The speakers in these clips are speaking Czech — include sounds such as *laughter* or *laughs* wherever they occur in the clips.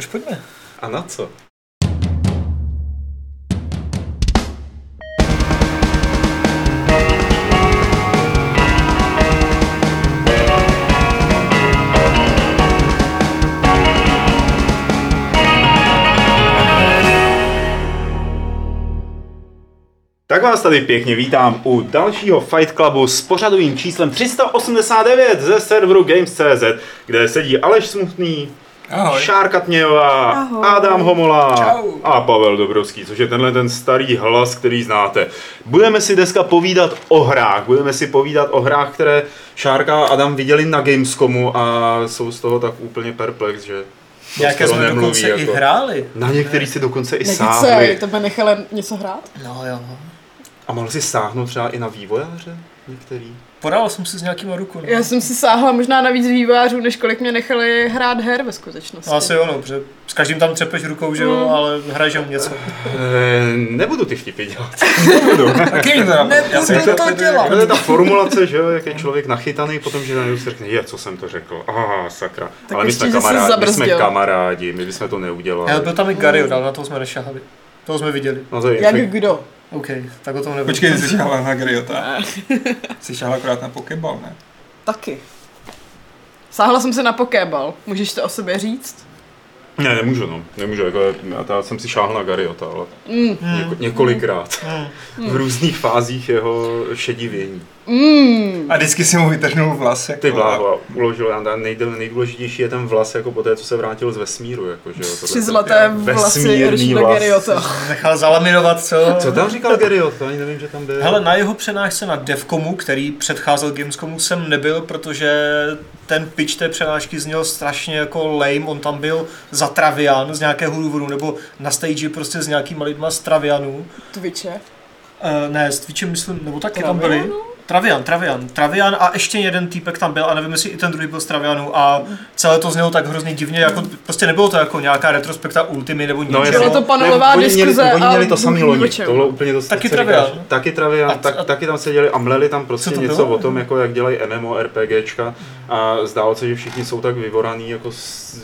Už pojďme. A na co? Tak vás tady pěkně vítám u dalšího Fight Clubu s pořadovým číslem 389 ze serveru Games.cz, kde sedí Aleš Smutný, Ahoj. Šárka Tmějová, Ahoj. Adam Homola Čau. a Pavel Dobrovský, což je tenhle ten starý hlas, který znáte. Budeme si dneska povídat o hrách, budeme si povídat o hrách, které Šárka a Adam viděli na Gamescomu a jsou z toho tak úplně perplex, že Nějaké jsme nemluví, dokonce i jako. hráli. Na některý si dokonce i Nechce, sáhli. tebe nechali něco hrát? No jo. A mohl si sáhnout třeba i na vývojáře některý? Podal jsem si s nějakýma ruku. No. Já jsem si sáhla možná na víc vývářů, než kolik mě nechali hrát her ve skutečnosti. No, asi jo, no, protože s každým tam třepeš rukou, že jo, Mm. ale hraješ jenom něco. E, nebudu ty vtipy dělat. *laughs* nebudu. Taky to Nebudu to dělat. To je ta formulace, že jo, jak je člověk nachytaný, potom, že najednou si řekne, je, co jsem to řekl. Aha, sakra. Tak Ale my jsme, že kamarádi, my jsme kamarádi, my bychom to neudělali. Ale byl tam i Gary, ale na toho jsme nešahali. Toho jsme viděli. No to je, Jak kdo? OK, tak o tom nevím. Počkej, jsi šáhla na Griota. *laughs* Jsi šáhla akorát na Pokeball, ne? Taky. Sáhla jsem se na Pokéball. Můžeš to o sobě říct? Ne, nemůžu, no. Nemůžu, jako, já, já jsem si šáhl na Garyota, ale Mm. něko, několikrát. Hmm. V různých fázích jeho šedivění. Mm. A vždycky si mu vytrhnul vlas. Jako, Ty bláho, a uložil, nejde, nejdůležitější je ten vlas, jako po té, co se vrátil z vesmíru, jako, že Tři to- zlaté vlasy vlas. Geriota. Nechal zalaminovat, co? Co tam říkal Garyot? To ani nevím, že tam byl. Hele, na jeho přednášce na Devcomu, který předcházel Gamescomu, jsem nebyl, protože ten pitch té přednášky zněl strašně jako lame, on tam byl za Travian z nějakého důvodu, nebo na stage prostě s nějakýma lidma z Travianů. Twitche. Uh, ne, s Twitchem myslím, nebo taky tam Travianu? byli. Travian, Travian, Travian a ještě jeden týpek tam byl a nevím, jestli i ten druhý byl z Travianu a celé to znělo tak hrozně divně, jako prostě nebylo to jako nějaká retrospekta Ultimy nebo No, ničeho. Byla to panelová oni měli, diskuze oni a měli to samý loni, tohle úplně to Taky Travian. říkáš. Taky Travian, A- tak, a- taky tam seděli a mleli tam prostě něco bylo? o tom, jako jak dělají MMORPGčka a zdálo se, že všichni jsou tak vyvoraný, jako,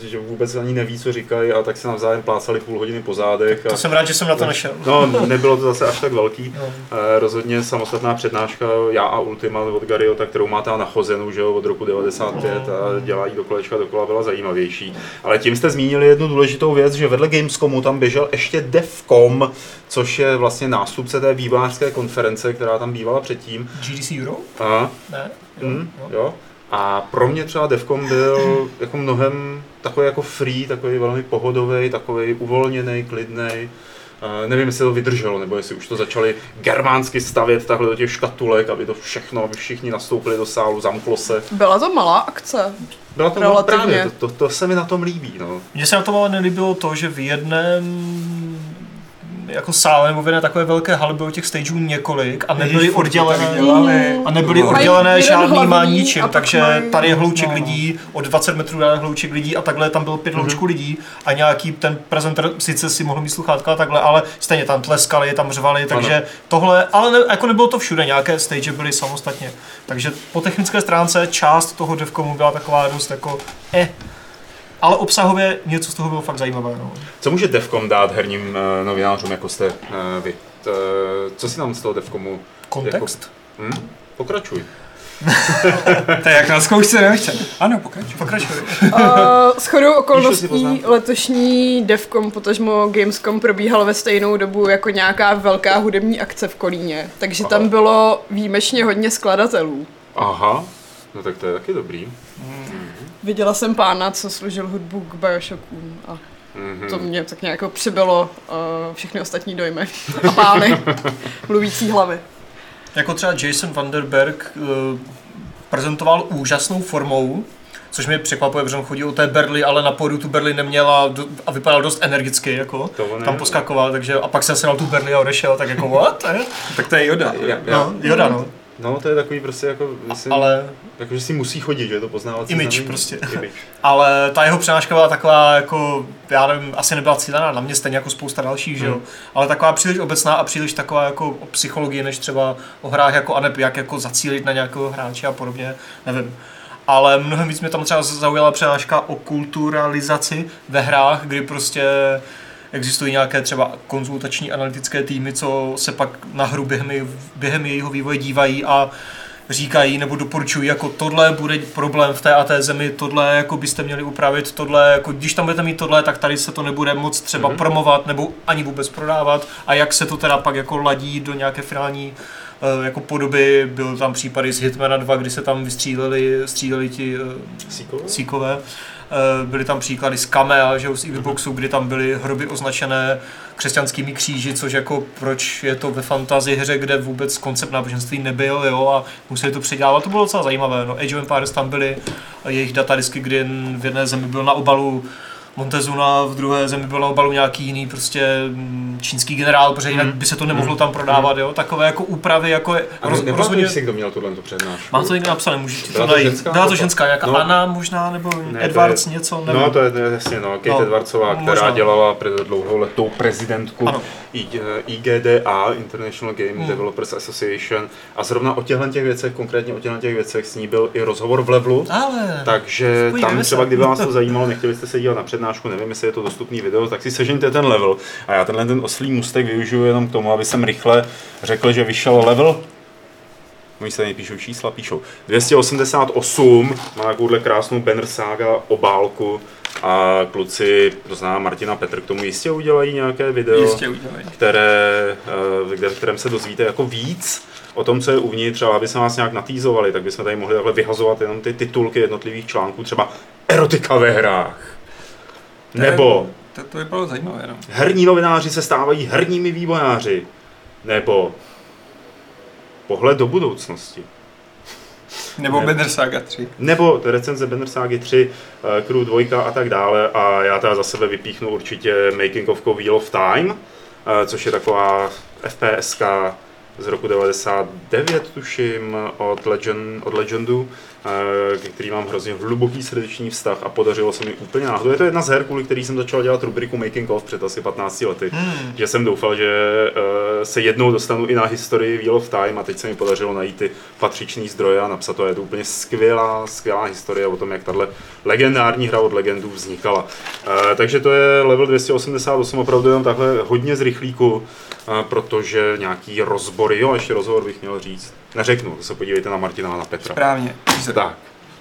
že vůbec ani neví, co říkají a tak se navzájem plácali půl hodiny po zádech. A, To jsem rád, že jsem na to nešel. No, nebylo to zase až tak velký. No. Eh, rozhodně samostatná přednáška Já a Ultima od Garyota, kterou má ta nachozenu že jo, od roku 95 a dělá jí do kolečka dokola, byla zajímavější. Ale tím jste zmínili jednu důležitou věc, že vedle Gamescomu tam běžel ještě Devcom, což je vlastně nástupce té vývojářské konference, která tam bývala předtím. GDC Euro? A, Ne? Jo, mm, jo. jo. A pro mě třeba Devcom byl jako mnohem takový jako free, takový velmi pohodový, takový uvolněný, klidný. Nevím, jestli to vydrželo, nebo jestli už to začali germánsky stavět takhle do těch škatulek, aby to všechno, aby všichni nastoupili do sálu, zamklo se. Byla to malá akce. Byla to Relativně. právě, to, to, to, se mi na tom líbí. No. Mně se na tom ale nelíbilo to, že v jednom jako sále nebo jedné takové velké hale bylo těch stageů několik a nebyly oddělené. A nebyly No. oddělené žádnýma ničím, takže mají- tady je hlouček No. lidí, o 20 metrů dále hlouček lidí a takhle tam bylo pět Mhm. hloučků lidí a nějaký ten prezentér sice si mohl mít sluchátka a takhle, ale stejně tam tleskali, tam řvali, takže tohle, ale ne, jako nebylo to všude, nějaké stage byly samostatně. Takže po technické stránce část toho devkomu byla taková dost jako eh, ale obsahově něco z toho bylo fakt zajímavé. No. Co může Devcom dát herním uh, novinářům, jako jste uh, vy? Co si tam z toho Devcomu... Kontext? Hm? Pokračuj. *laughs* To je jak na zkoušce, nevíš Ano, pokračuj. Pokračuj. *laughs* Uh, s chodou okolností letošní Devcom, potažmo Gamescom probíhal ve stejnou dobu jako nějaká velká hudební akce v Kolíně. Takže Aha. tam bylo výjimečně hodně skladatelů. Aha, no tak to je taky dobrý. Viděla jsem pána, co složil hudbu k Bioshockům a Mhm. to mě tak nějak jako přibylo uh, všechny ostatní dojmy a pány, *laughs* mluvící hlavy. Jako třeba Jason Vanderberg uh, prezentoval úžasnou formou, což mě překvapuje, protože on chodí o té Berly, ale na podu tu Berly neměl a, do, a vypadal dost energicky, jako. Ne. Tam poskakoval, takže a pak se dal tu Berly a odešel, tak jako what? *laughs* Tak to je já, No, Joda, no. No, to je takový prostě jako, myslím, Ale, jako že si musí chodit, že je to poznávací Image znamení. prostě. Image. ale ta jeho přednáška byla taková jako, já nevím, asi nebyla cílená na mě stejně jako spousta dalších, že jo. Hmm. Ale taková příliš obecná a příliš taková jako o psychologii, než třeba o hrách jako, a ne, jak jako zacílit na nějakého hráče a podobně, nevím. ale mnohem víc mě tam třeba zaujala přednáška o kulturalizaci ve hrách, kdy prostě existují nějaké třeba konzultační analytické týmy, co se pak na hru během, během jejího vývoje dívají a říkají nebo doporučují, jako tohle bude problém v té a té zemi, tohle jako byste měli upravit, tohle, jako když tam budete mít tohle, tak tady se to nebude moc třeba mm-hmm. promovat nebo ani vůbec prodávat a jak se to teda pak jako ladí do nějaké finální eh, jako podoby, byl tam případy z Hitmana 2, kdy se tam vystříleli, stříleli ti síkové. Eh, Byly tam příklady z Kamea, že z Evilboxu, kdy tam byly hroby označené křesťanskými kříži, což jako proč je to ve fantasy hře, kde vůbec koncept náboženství nebyl, jo, a museli to předělávat, to bylo docela zajímavé, no, Age of Empires tam byly jejich datadisky, kdy v jedné zemi byl na obalu Montezuna, v druhé zemi byl na obalu nějaký jiný prostě mm, čínský generál, protože jinak by se to nemohlo tam prodávat, jo, takové jako úpravy, jako je, roz, rozhodně, si, kdo měl tuhle tu přednášku? Mám to někde napsané, můžeš ti to najít. ženská? Byla to No, ženská, nějaká no. Anna možná, nebo Ne, Edwards to je- něco, nevím. No to je, jasně, no, Kate No, Edwardsová, která možná. dělala před dlouholetou prezidentku Ano. I- IGDA, International Game Hmm. Developers Association, a zrovna o těchto těch věcech, konkrétně o těchto těch věcech, s ní byl i rozhovor v levelu, Ale, takže tam třeba, kdyby vás to *laughs* zajímalo, nechtěli jste se dívat na přednášku, nevím, jestli je to dostupný video, tak si sežeňte ten level. A já tenhle ten oslý můstek využiju jenom k tomu, aby jsem rychle řekl, že vyšel level Oni se nepíšou čísla, píšou. 288 má takovouhle krásnou Banner Saga obálku a kluci, to znamená Martina Petr, k tomu jistě udělají nějaké video, Jistě udělají. které, eh, kde- v kterém se dozvíte jako víc o tom, co je uvnitř, ale aby se vás nějak natýzovali, tak bychom tady mohli takhle vyhazovat jenom ty titulky jednotlivých článků, třeba erotika ve hrách. Nebo To, to vypadalo zajímavé, no. herní novináři se stávají herními vývojáři. Nebo pohled do budoucnosti. Nebo Ne. Banner Saga 3. Nebo recenze Banner Saga 3, eh, Crew 2 a tak dále. A já teda za sebe vypíchnu určitě Making of Wheel of Time, eh, což je taková FPSK z roku 99, tuším, od, Legend, od Legendu, ke který mám hrozně hluboký srdeční vztah a podařilo se mi úplně náhodou. Je to jedna z her, kvůli který jsem začal dělat rubriku Making of před asi 15 lety. Hmm. Že jsem doufal, že eh, se jednou dostanu i na historii Wheel of Time a teď se mi podařilo najít ty patřičný zdroje a napsat to. Je to úplně skvělá, skvělá historie o tom, jak tahle legendární hra od legendů vznikala. Eh, takže to je level 288, opravdu jenom takhle hodně z rychlíku, eh, protože nějaký rozbory, jo, ještě rozhovor bych měl říct. Neřeknu, se podívejte na Martina a na Petra. Správně. Teaser. Tak,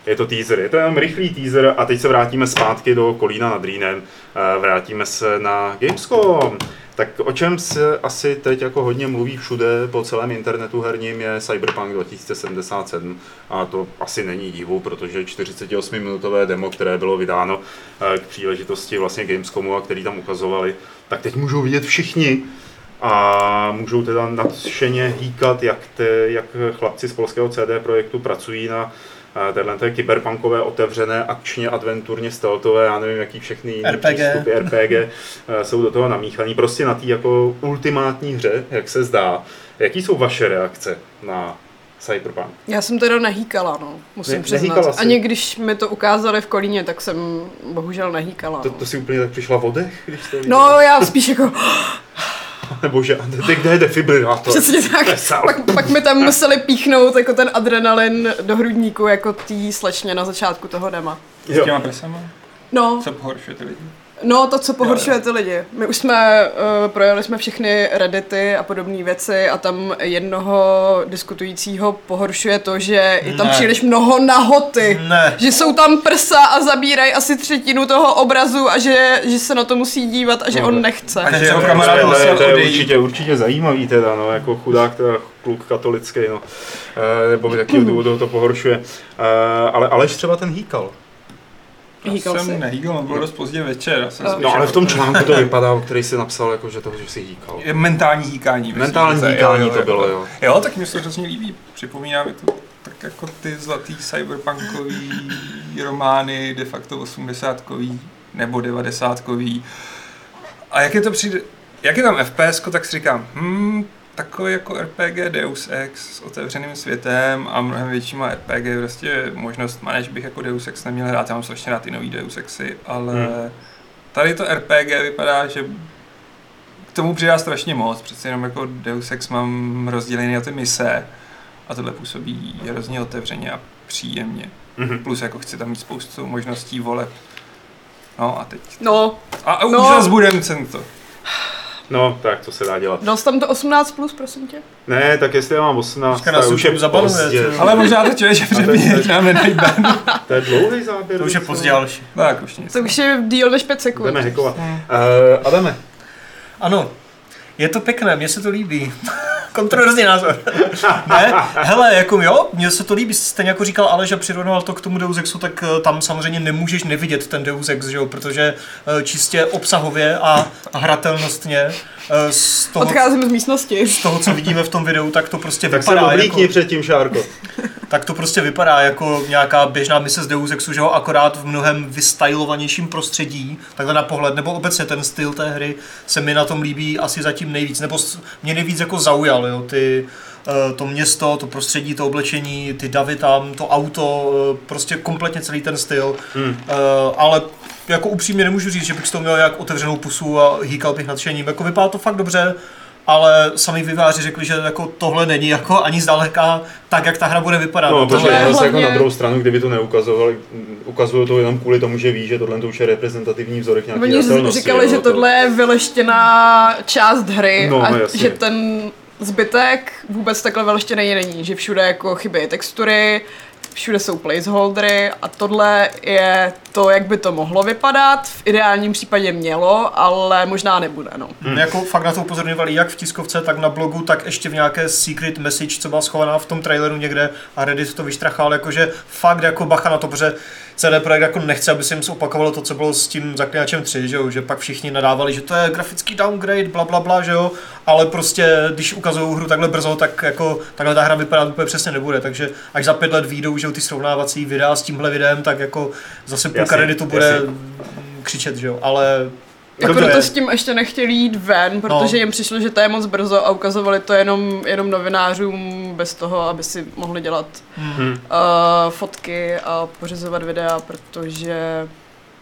je to teaser, je to jenom rychlý teaser a teď se vrátíme zpátky do Kolína nad Rýnem, Eh, vrátíme se na Gamescom. Tak o čem se asi teď jako hodně mluví všude po celém internetu herním je Cyberpunk 2077 a to asi není divu, protože 48-minutové demo, které bylo vydáno eh, k příležitosti vlastně Gamescomu a který tam ukazovali, tak teď můžou vidět všichni a můžou teda nadšeně hýkat, jak, te, jak chlapci z polského CD projektu pracují na eh, téhle té kyberpunkové, otevřené, akčně, adventurně, stealthové, já nevím, jaký všechny jiný RPG. přístupy RPG eh, jsou do toho namíchaný. Prostě na té jako ultimátní hře, jak se zdá. Jaký jsou vaše reakce na Cyberpunk? Já jsem teda nehýkala, no, musím Ne- přiznat. jsi? Ani když mi to ukázali v Kolíně, tak jsem bohužel nehýkala. To, No, to si úplně tak přišla vodech, když jste no já spíš jako, *laughs* Nebo že, teď kde je defibrilátor? přesně tak. Pak, pak mi tam museli píchnout jako ten adrenalin do hrudníku, jako tý slečně na začátku toho dema. S Jo. těma prsama? No, Co pohoršuje ty lidi? No to, co pohoršuje ty lidi. My už jsme, uh, projeli jsme všechny reddity a podobné věci a tam jednoho diskutujícího pohoršuje to, že je tam Ne. příliš mnoho nahoty. Ne. Že jsou tam prsa a zabírají asi třetinu toho obrazu a že, že se na to musí dívat a že No, on nechce. A že To jeho je- kamarád to, je, to je určitě, určitě zajímavý teda, no, jako chudák teda kluk katolický, no, e, nebo z jakého *clears throat* důvodu to pohoršuje. E, ale Aleš třeba ten hýkal. Hýkal Já jsi? jsem nehýkal, bylo dost pozdě večer. Já jsem No, ale jako- v tom článku to *laughs* vypadá, o který si napsal, jako, že toho, že si hýkal. Je mentální hýkání. myslím, Mentální že to je, hýkání to bylo, jo. Jo, tak mi se to hrozně líbí. Připomíná mi to tak jako ty zlatý cyberpunkový romány, de facto 80 nebo 90 A jak je to přijde, jak je tam FPS, tak si říkám, hm, takový jako RPG Deus Ex s otevřeným světem a mnohem většíma RPG, prostě možnost manage bych jako Deus Ex neměl hrát, já mám strašně rád ty nový Deus Exy, ale Hmm. tady to RPG vypadá, že k tomu přidá strašně moc, přece jenom jako Deus Ex mám rozdělený na ty mise a tohle působí hrozně otevřeně a příjemně. Mhm. Plus jako chci tam mít spoustu možností voleb. No a teď. No, A, a No. už zase bude nucen to. No, tak to se dá dělat. dal jsi tam to 18+, plus, prosím tě? Ne, tak jestli já mám 18, Teďka nás tak už je zabanuje, pozdě. Ale možná to člověk, že přebíjet nám nedají ban. To je dlouhý záběr. To už je co? pozdě. No tak už nic. To už je díl než 5 sekund. Budeme hackovat. Hmm. Uh, Adame, Ano, je to pěkné, mně se to líbí. *laughs* Kontroverzní názor. *laughs* ne, hele, jako jo, mně se to líbí, stejně jako říkal ale, že přirovnal to k tomu Deus Exu, tak eh, tam samozřejmě nemůžeš nevidět ten Deus Ex, že jo, protože eh, čistě obsahově a hratelnostně eh, z toho, Odcházím z místnosti. z toho, co vidíme v tom videu, tak to prostě tak vypadá oblíkni jako, před tím, Šárko. *laughs* tak to prostě vypadá jako nějaká běžná mise z Deus Exu, že jo, akorát v mnohem vystylovanějším prostředí, takhle na pohled, nebo obecně ten styl té hry se mi na tom líbí asi zatím nejvíc, nebo s- mě nejvíc jako zaujal, jo, ty, eh, to město, to prostředí, to oblečení, ty davy tam, to auto, eh, prostě kompletně celý ten styl, Hmm. Eh, ale jako upřímně nemůžu říct, že bych z toho měl jak otevřenou pusu a hýkal bych nadšením, jako vypadá to fakt dobře, ale sami výváři řekli, že jako tohle není jako ani zdaleka tak, jak ta hra bude vypadat. No, Tohle protože je zase jako hlavně- na druhou stranu, kdyby to neukazovali, ukazují to jenom kvůli tomu, že ví, že tohle to už je reprezentativní vzorek nějaký Oni říkali, jo, že to- tohle je vyleštěná část hry No, a jasně. že ten zbytek vůbec takhle vyleštěný není, že všude jako chybějí textury, všude jsou placeholdery a tohle je to, jak by to mohlo vypadat. V ideálním případě mělo, ale možná nebude. No. Hmm. Jako fakt na to upozorňovali jak v tiskovce, tak na blogu, tak ještě v nějaké secret message, co byla schovaná v tom traileru někde a Reddit to vyštrachal, jakože fakt jako bacha na to, protože CD Projekt jako nechce, aby se jim zopakovalo to, co bylo s tím Zaklinačem 3, že, jo? že pak všichni nadávali, že to je grafický downgrade, bla bla bla, že jo, ale prostě když ukazují hru takhle brzo, tak jako takhle ta hra vypadat úplně přesně nebude, takže až za pět let výjdou, že jo, ty srovnávací videa s tímhle videem, tak jako zase půlka Redditu bude jasně. křičet, že jo, ale Jako Dobře. to s tím ještě nechtěli jít ven, protože No. jim přišlo, že to je moc brzo a ukazovali to jenom, jenom novinářům bez toho, aby si mohli dělat Hmm. uh, fotky a pořizovat videa, protože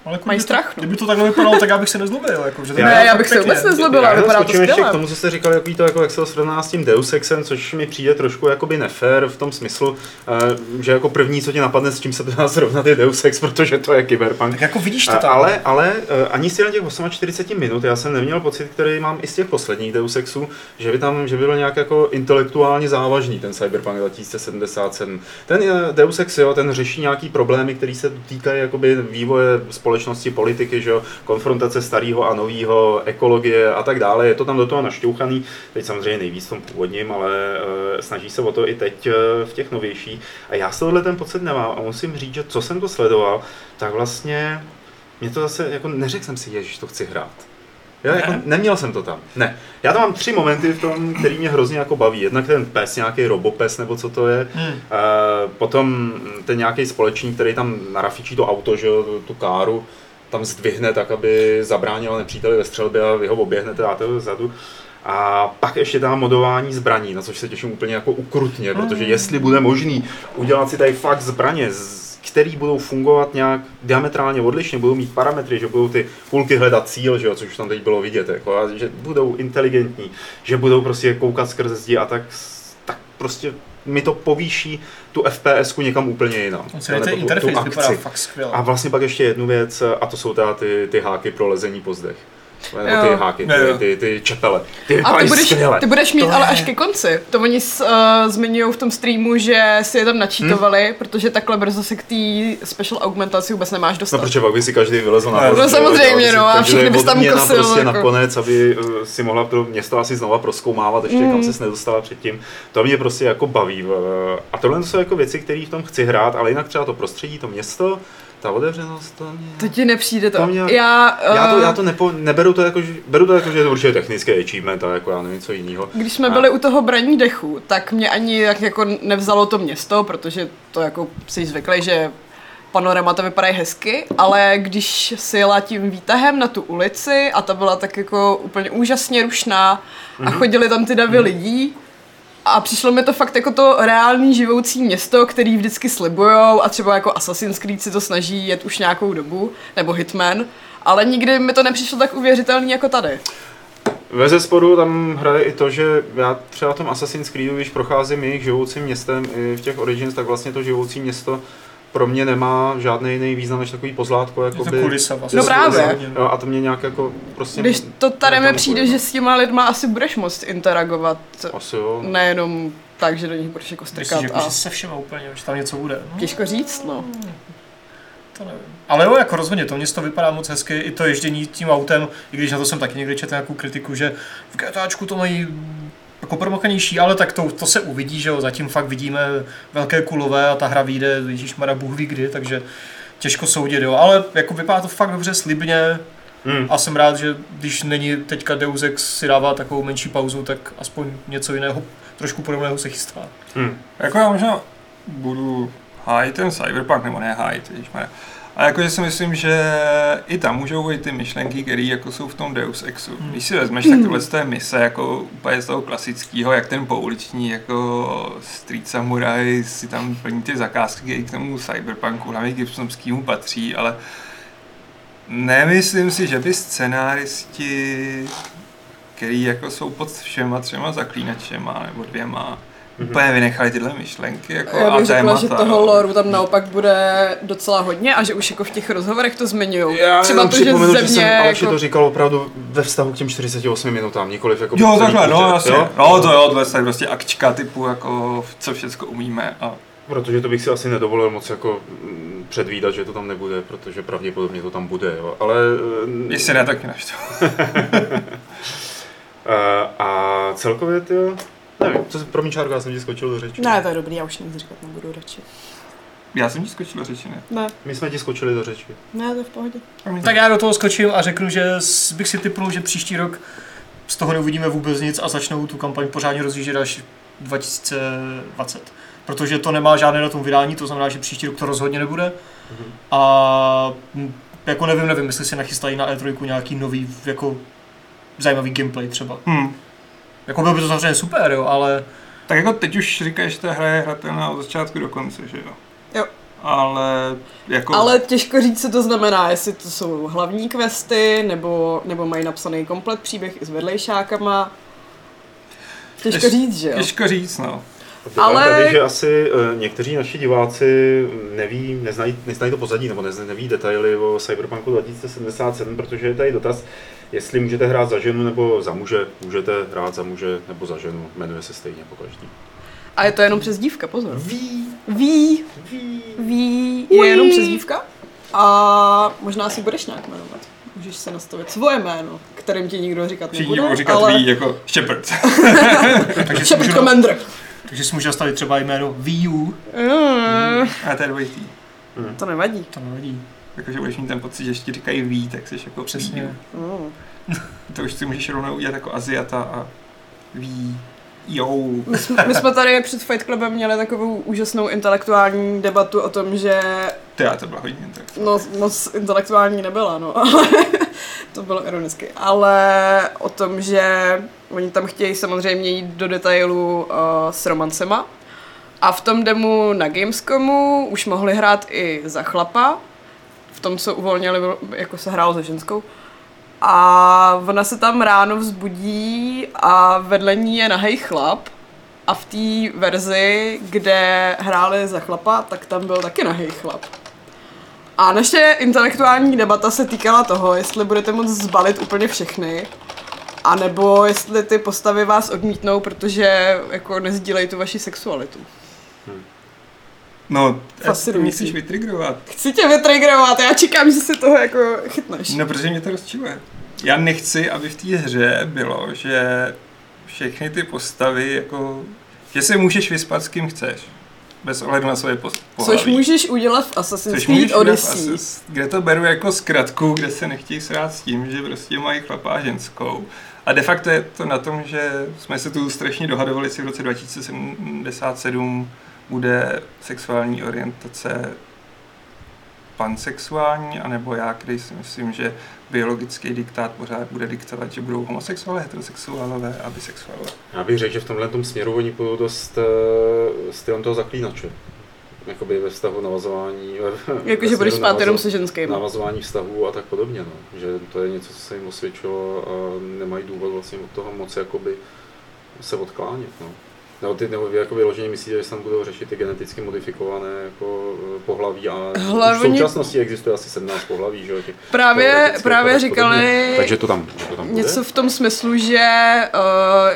Ale jako Mají kdyby strach, To, no. kdyby to takhle vypadalo, tak já bych se nezlobil. Jako, že ne, já bych se pěkně. vůbec nezlobila, Já vypadá to ještě k tomu, co jste říkali, jaký to, jako, jak se to srovná s tím Deus Exem, což mi přijde trošku jakoby nefér v tom smyslu, eh, že jako první, co ti napadne, s čím se to dá *laughs* srovnat, je Deus Ex, protože to je Cyberpunk. Tak jako vidíš to A- tam. Ale, ale eh, ani z těch 48 minut, já jsem neměl pocit, který mám i z těch posledních Deus Exů, že by tam, že by byl nějak jako intelektuálně závažný ten Cyberpunk 2077. Ten eh, Deus Ex, jo, ten řeší nějaký problémy, které se týkají jakoby vývoje společnosti, politiky, že jo, konfrontace starého a nového, ekologie a tak dále. Je to tam do toho našťouchaný, teď samozřejmě nejvíc v tom původním, ale eh, snaží se o to i teď eh, v těch novějších. A já z tohohle ten pocit nemám a musím říct, že co jsem to sledoval, tak vlastně mě to zase, jako neřekl jsem si, ježiš, to chci hrát. Já jako, Ne? neměl jsem to tam. Ne. Já tam mám tři momenty v tom, který mě hrozně jako baví. Jednak ten pes, nějaký robopes nebo co to je. Hmm. E, potom ten nějaký společník, který tam narafičí to auto, že jo, tu, tu káru, tam zdvihne tak, aby zabránil nepříteli ve střelbě a vy ho oběhnete a to zadu. A pak ještě tam modování zbraní, na což se těším úplně jako ukrutně, protože jestli bude možný udělat si tady fakt zbraně, z- který budou fungovat nějak diametrálně odlišně, budou mít parametry, že budou ty kulky hledat cíl, že jo, což tam teď bylo vidět, jako, a že budou inteligentní, že budou prostě koukat skrze zdi a tak, tak prostě mi to povýší tu FPS někam úplně jinam. Celý ten tu- interface tu vypadá akci. fakt skvěle. A vlastně pak ještě jednu věc, a to jsou teda ty, ty háky pro lezení po zdech. Nebo ty háky, ty, ty, ty čepele. Ty A ty budeš, skvěle. ty budeš mít To ale je- až ke konci. To oni uh, zmiňují v tom streamu, že si je tam načítovali, hmm. protože takhle brzo se k té special augmentaci vůbec nemáš dostat. No, protože pak by si každý vylezl na No, no samozřejmě, no, a všichni bys tam kosil, prostě jako. nakonec, aby eh, si mohla to město asi znova proskoumávat, ještě Mm. kam ses nedostala předtím. To mě prostě jako baví. eh, A tohle jsou jako věci, které v tom chci hrát, ale jinak třeba to prostředí, to město, ta otevřenost, to mě... To ti nepřijde to. To mě- Já, Já to, eh, já to nepo, neberu to jako, že, beru to jako, že je to určitě technický achievement a jako já nevím co jiného. Když jsme A- byli u toho braní dechu, tak mě ani jak jako nevzalo to město, protože to jako jsi zvyklý, že panoramata vypadají hezky, ale když si jela tím výtahem na tu ulici a ta byla tak jako úplně úžasně rušná a chodili tam ty davy lidí a přišlo mi to fakt jako to reální živoucí město, který vždycky slibujou a třeba jako Assassin's Creed si to snaží jet už nějakou dobu, nebo Hitman, ale nikdy mi to nepřišlo tak uvěřitelný jako tady. Ve zesporu tam hraje i to, že já třeba v tom Assassin's Creedu, když procházím jejich živoucím městem i v těch Origins, tak vlastně to živoucí město pro mě nemá žádný jiný význam než takový pozlátko. Je to Jakoby, kulisa vlastně. No právě. Jo, a to mě nějak jako prostě... Když to tady mi přijde, že s těma lidma asi budeš moct interagovat. Asi jo. Nejenom tak, že do nich budeš jako strkat Myslíš, jako, a že se všema úplně, že tam něco bude. No, těžko říct, no. to nevím. Ale jo, jako rozhodně, to město vypadá moc hezky, i to ježdění tím autem, i když na to jsem taky někdy četl nějakou kritiku, že v GTAčku to mají jako promakanější, ale tak to, to se uvidí, že jo, zatím fakt vidíme velké kulové a ta hra vyjde, Ježíšmara, Bůh ví kdy, takže těžko soudit, jo, ale jako vypadá to fakt dobře, slibně Hmm. a jsem rád, že když není teďka Deus Ex si dává takovou menší pauzu, tak aspoň něco jiného, trošku podobného se chystá. Hmm. Jako já možná budu hájit ten cyberpunk, nebo ne hájit, ježišmarja. A jakože si myslím, že i tam můžou být ty myšlenky, které jako jsou v tom Deus Exu. Když si vezmeš, tak tohle je mise jako úplně z toho klasického, jak ten pouliční jako Street Samurai si tam plní ty zakázky, které k tomu cyberpunku, hlavně Gibsonskému patří, ale nemyslím si, že by scenáristi, který jako jsou pod všema třema zaklínačema nebo dvěma, Mhm. úplně vynechali tyhle myšlenky jako Já a bych řekla, témata. že toho lore tam naopak bude docela hodně a že už jako v těch rozhovorech to zmiňují. Třeba to, že připomenu, že jsem země Aleši jako... to říkal opravdu ve vztahu k těm 48 minutám, nikoliv jako... Jo, takhle, no jasně. jo? No to jo, tohle je prostě akčka typu jako co všechno umíme a Protože to bych si asi nedovolil moc jako mm, předvídat, že to tam nebude, protože pravděpodobně to tam bude, jo. Ale... eh, jestli ne, tak mě naštvu. *laughs* eh, a celkově, ty nevím, co se, promiň Čárko, já jsem ti skočil do řeči. Ne, to je dobrý, já už nic říkat nebudu radši. Já jsem ti skočil do řeči, ne? Ne, My jsme ti skočili do řeči. ne, to je v pohodě. Tak já do toho skočím a řeknu, že s- bych si typnul, že příští rok z toho neuvidíme vůbec nic a začnou tu kampaň pořádně rozjíždět až 2020. Protože to nemá žádné datum vydání, to znamená, že příští rok to rozhodně nebude. A hm, jako nevím, nevím, jestli si nachystají na E3 nějaký nový, jako zajímavý gameplay třeba. Hm. Jako bylo by to samozřejmě super, jo, ale Tak jako teď už říkáš, že ta hra je hratelná od začátku do konce, že jo? Jo. Ale jako... Ale těžko říct, co to znamená, jestli to jsou hlavní questy, nebo, nebo mají napsaný komplet příběh i s vedlejšákama. Těžko Těž- říct, že jo? Těžko říct, no. Ale... Tady, že asi uh, někteří naši diváci neví, neznají, neznají to pozadí, nebo nezna, neví detaily o Cyberpunku 2077, protože je tady dotaz, jestli můžete hrát za ženu nebo za muže. Můžete hrát za muže nebo za ženu, jmenuje se stejně po každý. A je to jenom přezdívka, pozor. Ví, Ví, ví. ví, je jenom přezdívka. A možná si budeš nějak jmenovat. Můžeš se nastavit svoje jméno, kterým ti nikdo říkat Všichni nebude, budou říkat ale... ví, jako Shepard. *laughs* Shepard Commander. takže si můžu nastavit třeba jméno Wii U, Mm, A to je dvojitý. to nevadí. to nevadí. Jakože budeš mít ten pocit, že ti říkají ví, tak jsi jako Přesně. Mm. To už si můžeš rovnou udělat jako Aziata a ví. Jo. My, jsme, my jsme tady před Fight Clubem měli takovou úžasnou intelektuální debatu o tom, že To já to byla hodně interakce. no, moc intelektuální nebyla, no, ale *laughs* to bylo ironicky. Ale o tom, že oni tam chtějí samozřejmě jít do detailu uh, s romancema. A v tom demo na Gamescomu už mohli hrát i za chlapa. Tom, co uvolnili, jako se hrálo za ženskou. A ona se tam ráno vzbudí a vedle ní je nahej chlap. A v té verzi, kde hráli za chlapa, tak tam byl taky nahej chlap. A naše intelektuální debata se týkala toho, jestli budete moct zbalit úplně všechny, a nebo jestli ty postavy vás odmítnou, protože jako nezdílejí tu vaši sexualitu. No, Fascinující. chceš vytrigrovat. Chci tě vytrigrovat, já čekám, že si toho jako chytneš. No, protože mě to rozčiluje. Já nechci, aby v té hře bylo, že všechny ty postavy, jako, že se můžeš vyspat s kým chceš. Bez ohledu na svoje pos- pohlaví. Což můžeš udělat v Assassin's Což Creed Odyssey. asi, kde to beru jako zkratku, kde se nechtějí srát s tím, že prostě mají chlapa a ženskou. A de facto je to na tom, že jsme se tu strašně dohadovali, jestli v roce 2077 bude sexuální orientace pansexuální, anebo já, který si myslím, že biologický diktát pořád bude diktovat, že budou homosexuálové, heterosexuálové a bisexuálové. Já bych řekl, že v tomhle tom směru oni půjdou dost uh, stylem toho zaklínače. jakoby ve vztahu navazování. ve- Jakože budeš spát jenom se ženským. Navazování vztahů a tak podobně, no. Že to je něco, co se jim osvědčilo a nemají důvod vlastně od toho moc jakoby se odklánět, no. Nebo ty nebo jako vyloženě myslíte, že se tam budou řešit ty geneticky modifikované jako eh, pohlaví a už v Hlavně- současnosti existuje asi 17 pohlaví, že jo? Právě, právě říkali Takže to tam, to tam bude? něco v tom smyslu, že uh,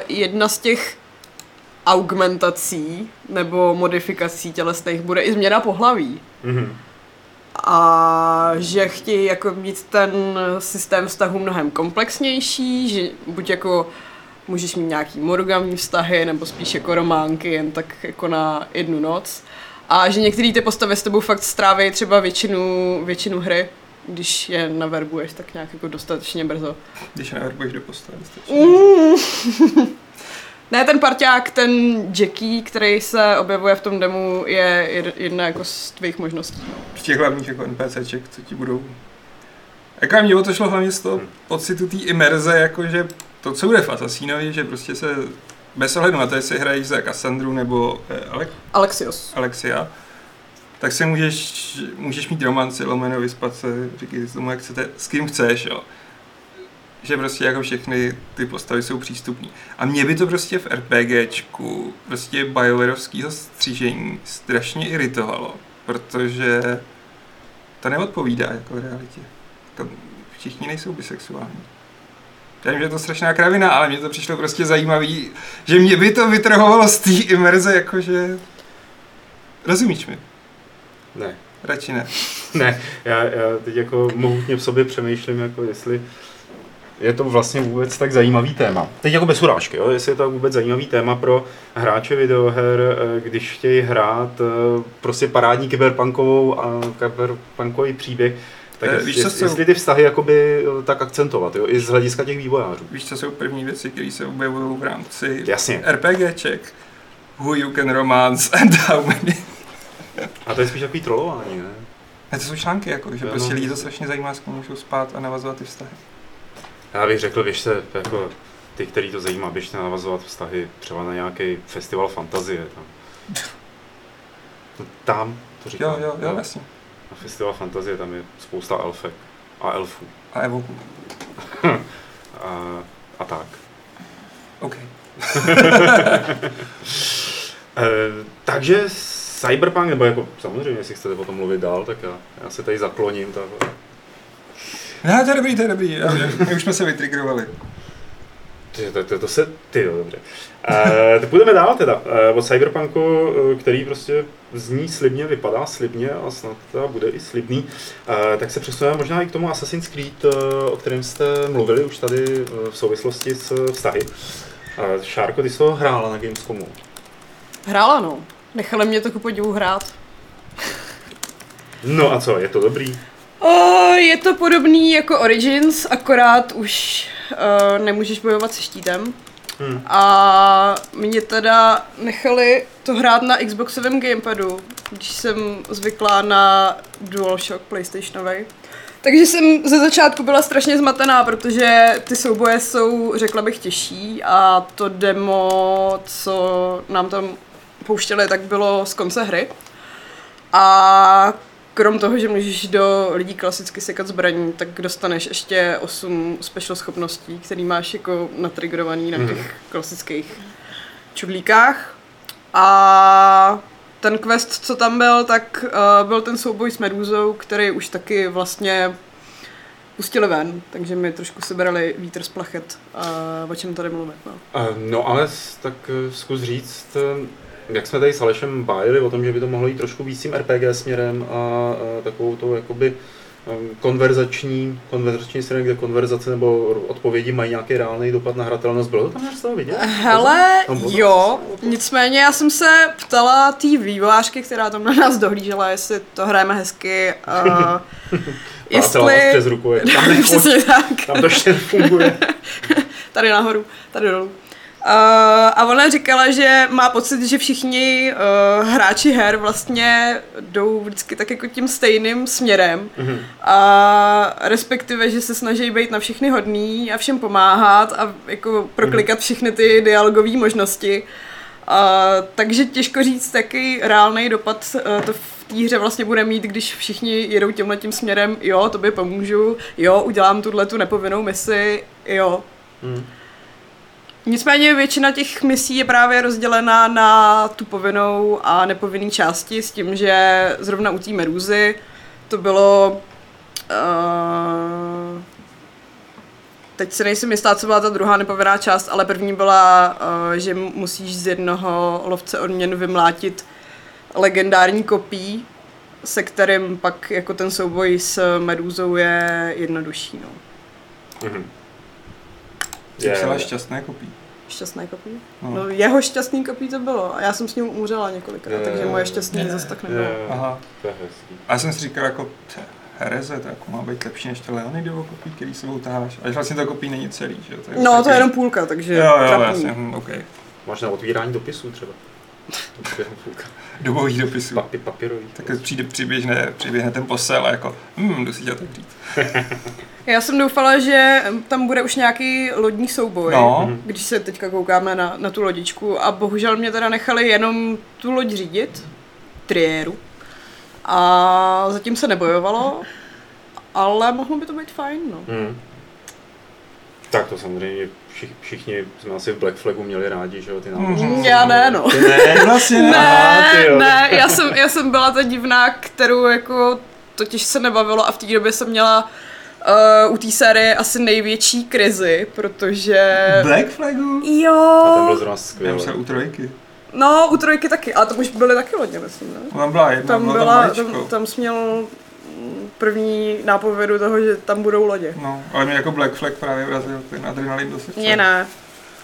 jedna z těch augmentací nebo modifikací tělesných bude i změna pohlaví. Mhm. A že chtějí jako mít ten systém vztahu mnohem komplexnější, že buď jako můžeš mít nějaký monogamní vztahy, nebo spíš jako románky, jen tak jako na jednu noc. A že některé ty postavy s tebou fakt stráví třeba většinu, většinu hry, když je naverbuješ tak nějak jako dostatečně brzo. Když neverbuješ do postele. stačí. Mm. *laughs* ne, ten parťák, ten Jackie, který se objevuje v tom demo, je jed- jedna jako z tvých možností. Z těch hlavních jako NPCček, co ti budou... Jaká mě o to šlo hlavně z toho pocitu té imerze, jakože to, co bude v Assassinovi, že prostě se bez ohledu na to, jestli hraješ za Cassandru nebo eh, Ale- Alexios. Alexia, tak se můžeš, můžeš mít romanci, lomeno, vyspat se, říkej si tomu, jak chcete, s kým chceš, jo. Že prostě jako všechny ty postavy jsou přístupné. A mě by to prostě v RPGčku, prostě biowareovského střížení strašně iritovalo, protože to neodpovídá jako v realitě. To, všichni nejsou bisexuální. Já vím, že je to strašná kravina, ale mně to přišlo prostě zajímavý, že mě by to vytrhovalo z té imerze, jakože... Rozumíš mi? Ne. Radši ne. *laughs* Ne, já, já teď jako mohutně v sobě přemýšlím, jako jestli je to vlastně vůbec tak zajímavý téma. Teď jako bez urážky, jo? jestli je to vůbec zajímavý téma pro hráče videoher, eh, když chtějí hrát eh, prostě parádní kyberpunkovou a kyberpunkový příběh, tak Eh, jest, víš, co jest, jsou- jestli ty vztahy jakoby eh, tak akcentovat, jo? i z hlediska těch vývojářů. Víš, co jsou první věci, které se objevují v rámci Jasně. RPGček? Who you can romance and how many. A to je spíš takový trollování, ne? Ne, to jsou články, jako, že Jo, prostě no. lidi to strašně zajímá, s kým můžou spát a navazovat ty vztahy. Já bych řekl, běž se, jako ty, který to zajímá, běžte navazovat vztahy třeba na nějaký festival fantazie. Tam, No, *laughs* tam to říkám. Jo, jo, jo, jasně. Festival fantazie tam je spousta elfek a elfů A Evo. *laughs* a, a tak. OK. *laughs* E, takže Cyberpunk, nebo jako samozřejmě, jestli chcete o tom mluvit dál, tak já, já se tady zakloním. Tak, Ne, to je dobrý, to je dobrý. Já, my už jsme se vytrigrovali. To, to, to se, ty jo, dobře. E, tak půjdeme dál teda. E, od Cyberpunku, e, který prostě zní slibně, vypadá slibně a snad teda bude i slibný, e, tak se přesuneme možná i k tomu Assassin's Creed, o kterém jste mluvili už tady v souvislosti s vztahy. E, Šárko, ty jsi to hrála na Gamescomu. Hrála, no. Nechali mě to ku podivu hrát. No a co, je to dobrý? O, je to podobný jako Origins, akorát už uh, nemůžeš bojovat se štítem. Hm. A mě teda nechali to hrát na Xboxovém gamepadu, když jsem zvyklá na DualShock PlayStationový. Takže jsem ze začátku byla strašně zmatená, protože ty souboje jsou, řekla bych, těžší a to demo, co nám tam pouštěli, tak bylo z konce hry. A krom toho, že můžeš do lidí klasicky sekat zbraní, tak dostaneš ještě 8 special schopností, který máš jako natrigrovaný na těch klasických čudlíkách. A ten quest, co tam byl, tak uh, byl ten souboj s Medúzou, který už taky vlastně pustili ven, takže mi trošku sebrali vítr z plachet, uh, o čem tady mluvit. No. E, No ale tak zkus říct, jak jsme tady s Alešem bájili o tom, že by to mohlo jít trošku víc tím RPG směrem a, a takovou tou jakoby em, konverzační, konverzační směrem, kde konverzace nebo odpovědi mají nějaký reálný dopad na hratelnost. Bylo to tam toho vidět? Hele, Tam jo, to- nicméně já jsem se ptala té vývojářky, která tam na nás dohlížela, jestli to hrajeme hezky, a *laughs* *laughs* jestli... přes ruku, je, *laughs* tam nechoď, tam to ještě funguje. tady nahoru, tady dolů. Uh, a ona říkala, že má pocit, že všichni uh, hráči her vlastně jdou vždycky tak jako tím stejným směrem Mhm. a respektive, že se snaží být na všechny hodný a všem pomáhat a jako proklikat všechny ty dialogové možnosti. A, takže těžko říct, jaký reálný dopad eh, to v té hře vlastně bude mít, když všichni jedou tímhle tím směrem, jo, tobě pomůžu, jo, udělám tuhle tu nepovinnou misi, jo. Hmm. Nicméně většina těch misí je právě rozdělená na tu povinnou a nepovinný části s tím, že zrovna u té Medúzy to bylo uh, teď se nejsem jistá, co byla ta druhá nepovinná část, ale první byla, uh, že musíš z jednoho lovce odměn vymlátit legendární kopí, se kterým pak jako ten souboj s Medúzou je jednodušší. No. Mhm. Je- psala šťastné kopí. Šťastné kopí? No. No. jeho šťastný kopí to bylo a já jsem s ním umřela několikrát, Je, takže moje šťastný je, zase tak Je, nebylo. Aha. to je hezký. A já jsem si říkal jako, "Tch, hereze, to jako má být lepší než to Leonidovo kopí, který sebou taháš. A vlastně to kopí není celý, že jo? je No, to je takový- jenom půlka, takže Jo, jo, trapný. jasně, hm, OK. Máš na otvírání dopisů třeba. *laughs* Dobových dopisů. Papi, papírový. Tak přijde, přiběžne, přiběhne ten posel a jako, hm, jdu si tě otevřít. *laughs* Já jsem doufala, že tam bude už nějaký lodní souboj, No. Když se teďka koukáme na, na tu lodičku a bohužel mě teda nechali jenom tu loď řídit, triéru. A zatím se nebojovalo, ale mohlo by to být fajn, no. Hmm. Tak to samozřejmě všich, všichni jsme asi v Black Flagu měli rádi, že jo, ty námořníci. Mhm. Já ne, no. Ty ne? *laughs* Vlastně ne. Aha, Ne, jo. já jsem, já jsem byla ta divná, kterou jako totiž se nebavilo a v té době jsem měla uh, u té série asi největší krizi, protože... Black Flagu? A ten Jo, byl zrovna skvělý. u trojky. no u trojky taky, ale tam už byly taky lodně, myslím, ne? Tam byla jedna, Tam, byla tam, tam, tam jsi měl první nápovědu toho, že tam budou lodě. No, ale mě jako Black Flag právě vrazil ten adrenalin do srdce. Mně ne.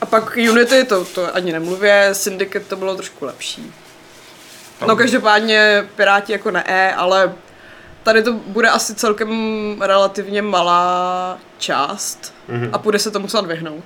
A pak Unity, to, to ani nemluvě, Syndicate to bylo trošku lepší. No každopádně Piráti jako ne, E, ale tady to bude asi celkem relativně malá část Mhm. a půjde se tomu snad vyhnout.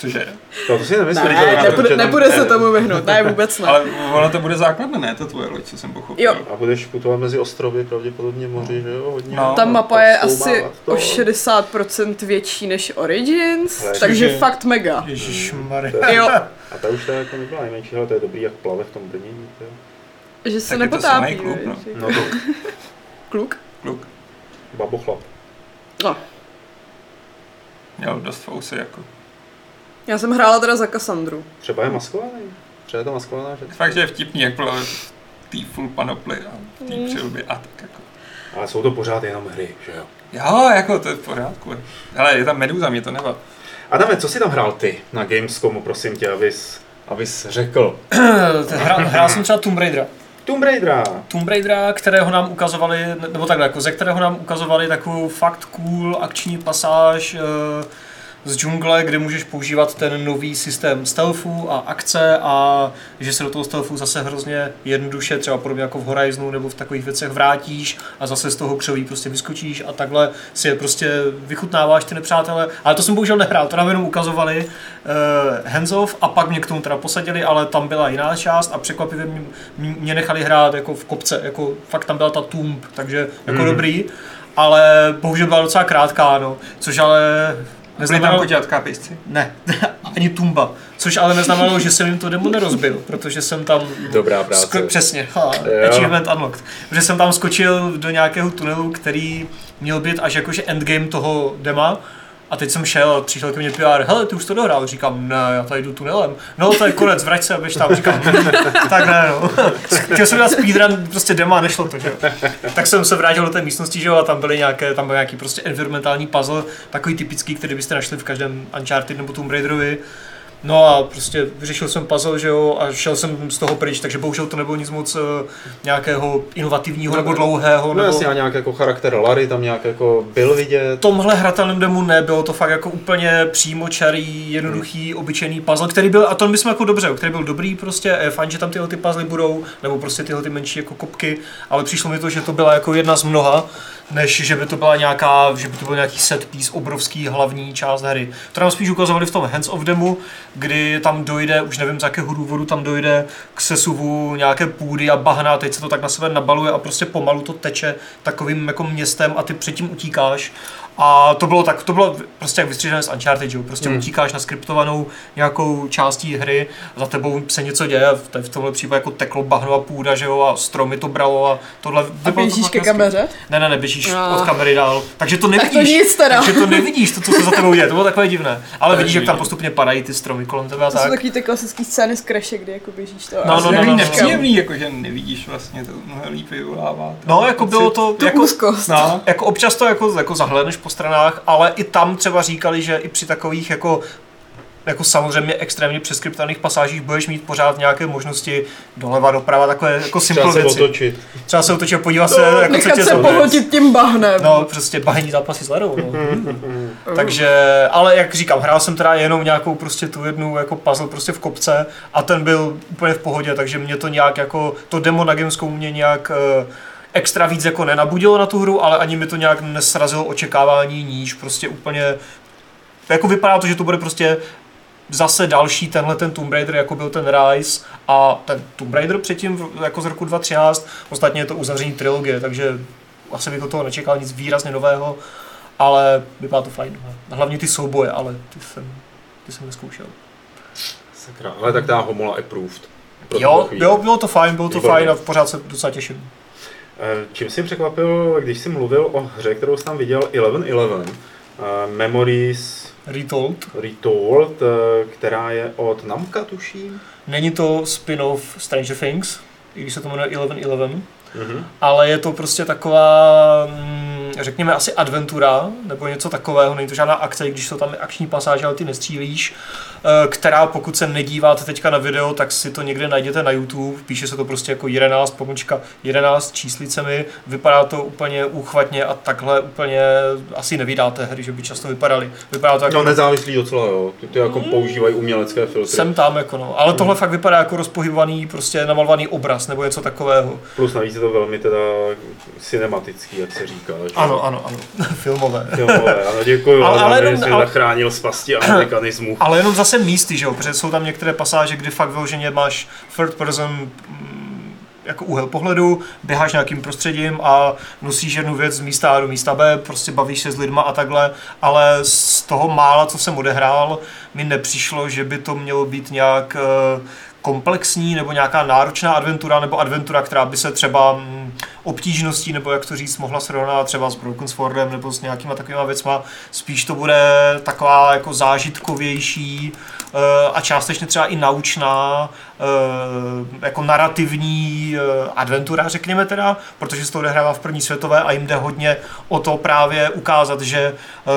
Cože? No, to si nemyslím, Ne, že tam- nepůjde se tomu vyhnout, ne, vůbec ne. Ale ono to bude základné, ne? To tvoje loď, co jsem pochopil. Jo. A budeš putovat mezi ostrovy, pravděpodobně moři, že jo, hodně. No. Ta mapa je asi to. o 60% větší než Origins, Ale takže cože? fakt mega. Ježišmarja. *laughs* Jo, A ta už ta jako nebyla nejmenší, ale to je dobrý, jak plave v tom brnění. že se Tak je to nepotápí. kluk, no. víš. No to *laughs* Kluk? Kluk. babochlap. No. Měl dost fousy, jako. Já jsem hrála teda za Cassandru. Třeba je maskovaný. Třeba je to maskovaná, že? Fakt, že je vtipný, jak plave v té full panoply a v té Mm. přilbě a tak jako. Ale jsou to pořád jenom hry, že jo? Jo, jako to je v pořádku. Hele, je tam Meduza, mě to nevadí. Adame, co si tam hrál ty na Gamescomu, prosím tě, abys, abys řekl? Hrál, hrál jsem třeba Tomb Raidera. Tomb Raidera. Tomb Raidera, kterého nám ukazovali, nebo takhle, jako ze kterého nám ukazovali takovou fakt cool akční pasáž eh, z džungle, kde můžeš používat ten nový systém stealthu a akce a že se do toho stealthu zase hrozně jednoduše, třeba podobně jako v Horizonu nebo v takových věcech vrátíš a zase z toho křoví prostě vyskočíš a takhle si je prostě vychutnáváš ty nepřátele. Ale to jsem bohužel nehrál, to nám jenom ukazovali uh, hands off a pak mě k tomu teda posadili, ale tam byla jiná část a překvapivě mě, mě nechali hrát jako v kopce, jako fakt tam byla ta Tomb, takže jako Mhm. dobrý, ale bohužel byla docela krátká, no, což ale Byly tam neznamenalo, koťátka pejsci. ne, *laughs* ani Tumba, což ale neznamenalo, že jsem jim to demo nerozbil, protože jsem tam Dobrá práce. Sko- přesně, ha, Jo. achievement unlocked. Protože jsem tam skočil do nějakého tunelu, který měl být až jakože endgame toho dema. A teď jsem šel přišel ke mně PR, hele, ty už to dohrál. Říkám, ne, já tady jdu tunelem. No, to je konec, vrať se běž tam. Říkám, "Hm, tak ne, no. Chtěl jsem dělat speedrun, prostě dema, nešlo to, že. Tak jsem se vrátil do té místnosti, že jo, a tam byly nějaké, tam byl nějaký prostě environmentální puzzle, takový typický, který byste našli v každém Uncharted nebo Tomb Raiderovi. No a prostě vyřešil jsem puzzle, že jo, a šel jsem z toho pryč, takže bohužel to nebylo nic moc eh, nějakého inovativního nebo dlouhého. No nebo... jasně, a nějak jako charakter Larry tam nějak jako byl vidět. V tomhle hratelném demo nebylo to fakt jako úplně přímočarý, jednoduchý, obyčejný puzzle, který byl, a to myslím jako dobře, který byl dobrý prostě, je fajn, že tam tyhle ty puzzle budou, nebo prostě tyhle ty menší jako kopky, ale přišlo mi to, že to byla jako jedna z mnoha, než že by to byla nějaká, že by to byl nějaký set piece, obrovský hlavní část hry. To nám spíš ukazovali v tom hands of demo, kdy tam dojde, už nevím z jakého důvodu tam dojde k sesuvu nějaké půdy a bahna, teď se to tak na sebe nabaluje a prostě pomalu to teče takovým jako městem a ty předtím utíkáš. A to bylo tak, to bylo prostě jak vystřížené z Uncharted, že jo? prostě Hmm. utíkáš na skriptovanou nějakou částí hry, za tebou se něco děje, v, v tomhle případě jako teklo bahno a půda, že jo, a stromy to bralo a tohle A běžíš ke kameře? Ne, ne, ne, běžíš No. od kamery dál, takže to Tak nevidíš. to nic teda. Takže to nevidíš, to, co se za tebou děje, to bylo takové divné. Ale To vidíš, jak tam postupně padají ty stromy kolem tebe a To jsou tak. takový ty klasické scény z Crashe, kdy jako běžíš to. No, a no, no, no, no. nepříjemný, jakože nevidíš vlastně, to mnohem líp vyvolává. No, jako bylo to, jako, úzkost. No, jako občas to jako, jako zahledneš po stranách, ale i tam třeba říkali, že i při takových jako jako samozřejmě extrémně přeskriptovaných pasážích budeš mít pořád nějaké možnosti doleva, doprava, takové jako simple Třeba se věci. otočit. Třeba se otočit a podívat se, jako co Nechat tě se pohodit tím bahnem. No, prostě bahení zápasy s ledou. No. *laughs* Mm. Takže, ale jak říkám, hrál jsem teda jenom nějakou prostě tu jednu jako puzzle prostě v kopce a ten byl úplně v pohodě, takže mě to nějak jako, to demo na Gamescomu mě nějak eh, extra víc jako nenabudilo na tu hru, ale ani mi to nějak nesrazilo očekávání níž, prostě úplně, jako vypadá to, že to bude prostě zase další tenhle ten Tomb Raider, jako byl ten Rise a ten Tomb Raider předtím jako z roku 2013, ostatně je to uzavření trilogie, takže asi bych od toho nečekal nic výrazně nového, ale vypadá to fajn. no. Hlavně ty souboje, ale ty jsem, ty jsem neskoušel. Sakra, ale tak ta Homola approved. Jo, jo, bylo to fajn, bylo to Výborně. fajn a pořád se docela těším. Eh, Čím jsi překvapil, když jsi mluvil o hře, kterou jsi tam viděl 11.11, eh, Memories Retold. Retold, eh, která je od Namka, tuším. Není to spin-off Stranger Things, i když se to jmenuje 1111, Mhm. ale je to prostě taková, mm, řekněme asi adventura, nebo něco takového, není to žádná akce, i když jsou tam akční pasáže, ale ty nestřílíš, která pokud se nedíváte teďka na video, tak si to někde najděte na YouTube, píše se to prostě jako 11 pomočka 11 číslicemi, vypadá to úplně úchvatně a takhle úplně asi nevydáte hry, že by často vypadaly. Vypadá to jako No nezávislý docela, jo. Ty, ty jako používají umělecké filtry. jsem tam, jako no. Ale tohle fakt vypadá jako rozpohybovaný, prostě namalovaný obraz nebo něco takového. Plus navíc je to velmi teda cinematický, jak se říká. Že? Ano, ano, ano. *laughs* Filmové. Filmové, ano, děkuji, Ale- ale, ale ale, jenom- ale- zachránil z pasti *clears throat* amerikanismu. Ale jenom zase místy, že jo, protože jsou tam některé pasáže, kdy fakt vyloženě máš third person mm, jako úhel pohledu, běháš nějakým prostředím a nosíš jednu věc z místa A do místa B, prostě bavíš se s lidma a takhle, ale z toho mála, co jsem odehrál, mi nepřišlo, že by to mělo být nějak eh, komplexní nebo nějaká náročná adventura nebo adventura, která by se třeba mm, obtížností nebo jak to říct mohla srovnat třeba s Broken Swordem nebo s nějakýma takovýma věcma. Spíš to bude taková jako zážitkovější eh, a částečně třeba i naučná jako narrativní eh, adventura, řekněme teda, protože se to odehrává v první světové a jim jde hodně o to právě ukázat, že eh,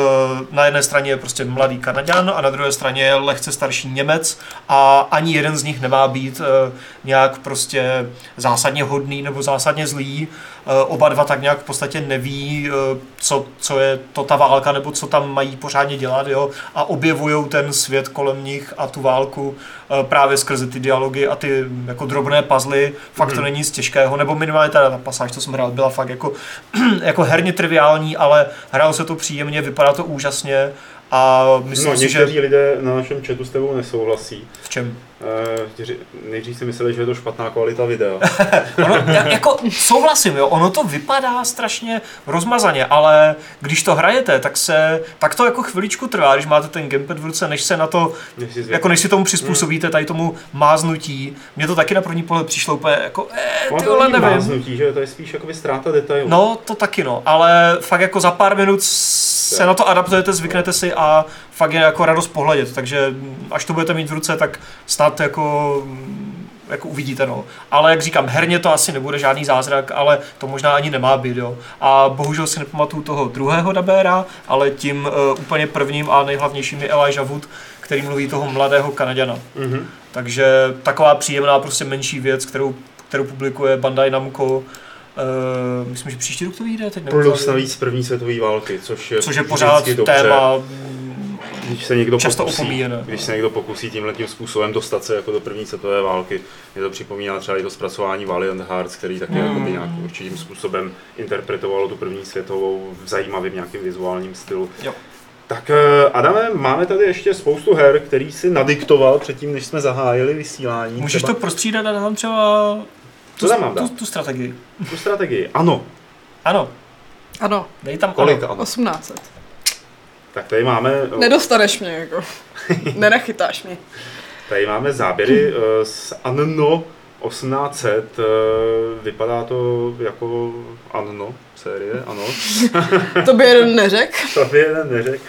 na jedné straně je prostě mladý Kanaďan a na druhé straně je lehce starší Němec a ani jeden z nich nemá být eh, nějak prostě zásadně hodný nebo zásadně zlý. Eh, Oba dva tak nějak v podstatě neví, eh, co, co je to ta válka nebo co tam mají pořádně dělat jo? a objevují ten svět kolem nich a tu válku eh, právě skrze ty dialogy a ty jako drobné puzzly. Fakt to není nic těžkého, nebo minimálně ta, ta pasáž, co jsem hrál, byla fakt jako, *clears throat* jako herně triviální, ale hrálo se to příjemně, vypadá to úžasně a myslím No, si, že lidé na našem chatu s tebou nesouhlasí. v čem? Eh, Nejdřív si mysleli, že je to špatná kvalita videa. *laughs* Ono, já, jako souhlasím, jo, ono to vypadá strašně rozmazaně, ale když to hrajete, tak se, tak to jako chviličku trvá, když máte ten gamepad v ruce, než se na to, Než si jako než si tomu přizpůsobíte, tady tomu máznutí. Mně to taky na první pohled přišlo úplně jako, eh, ty to vole, nevím. máznutí, že to je spíš jakoby ztráta detailu. No, to taky no, ale fakt jako za pár minut se na to adaptujete, zvyknete si a fakt je jako radost pohledět, takže až to budete mít v ruce, tak snad jako jako uvidíte, no. Ale jak říkám, herně to asi nebude žádný zázrak, ale to možná ani nemá být, jo. A bohužel si nepamatuju toho druhého dabéra, ale tím uh, úplně prvním a nejhlavnějším je Elijah Wood, který mluví toho mladého Kanaďana. Mhm. Takže taková příjemná, prostě menší věc, kterou, kterou publikuje Bandai Namco. Uh, myslím, že příští rok to vyjde, teď Plus navíc první světové války, což je což je pořád dobře. Když se někdo často pokusí, opomíjené. Když se někdo pokusí tímhle tím způsobem dostat se jako do první světové války, mě to připomíná třeba i to zpracování Valiant Hearts, který taky Mm. mm. nějakým určitým způsobem interpretovalo tu první světovou v zajímavým nějakým vizuálním stylu. Jo. Tak eh, Adame, máme tady ještě spoustu her, který si nadiktoval předtím, než jsme zahájili vysílání. Můžeš to Třeba prostřídat a dám třeba tu, Co tam mám tu, tu strategii. tu strategii. Ano, Ano, Ano, dej tam kolik ano. ano? 1800. Tak tady máme, Nedostaneš mě, jako. *laughs* Nenachytáš mě. tady máme záběry eh, z Anno 1800. eh, Vypadá to jako Anno série, ano. *laughs* To by jeden neřekl. *laughs* To by jeden neřekl.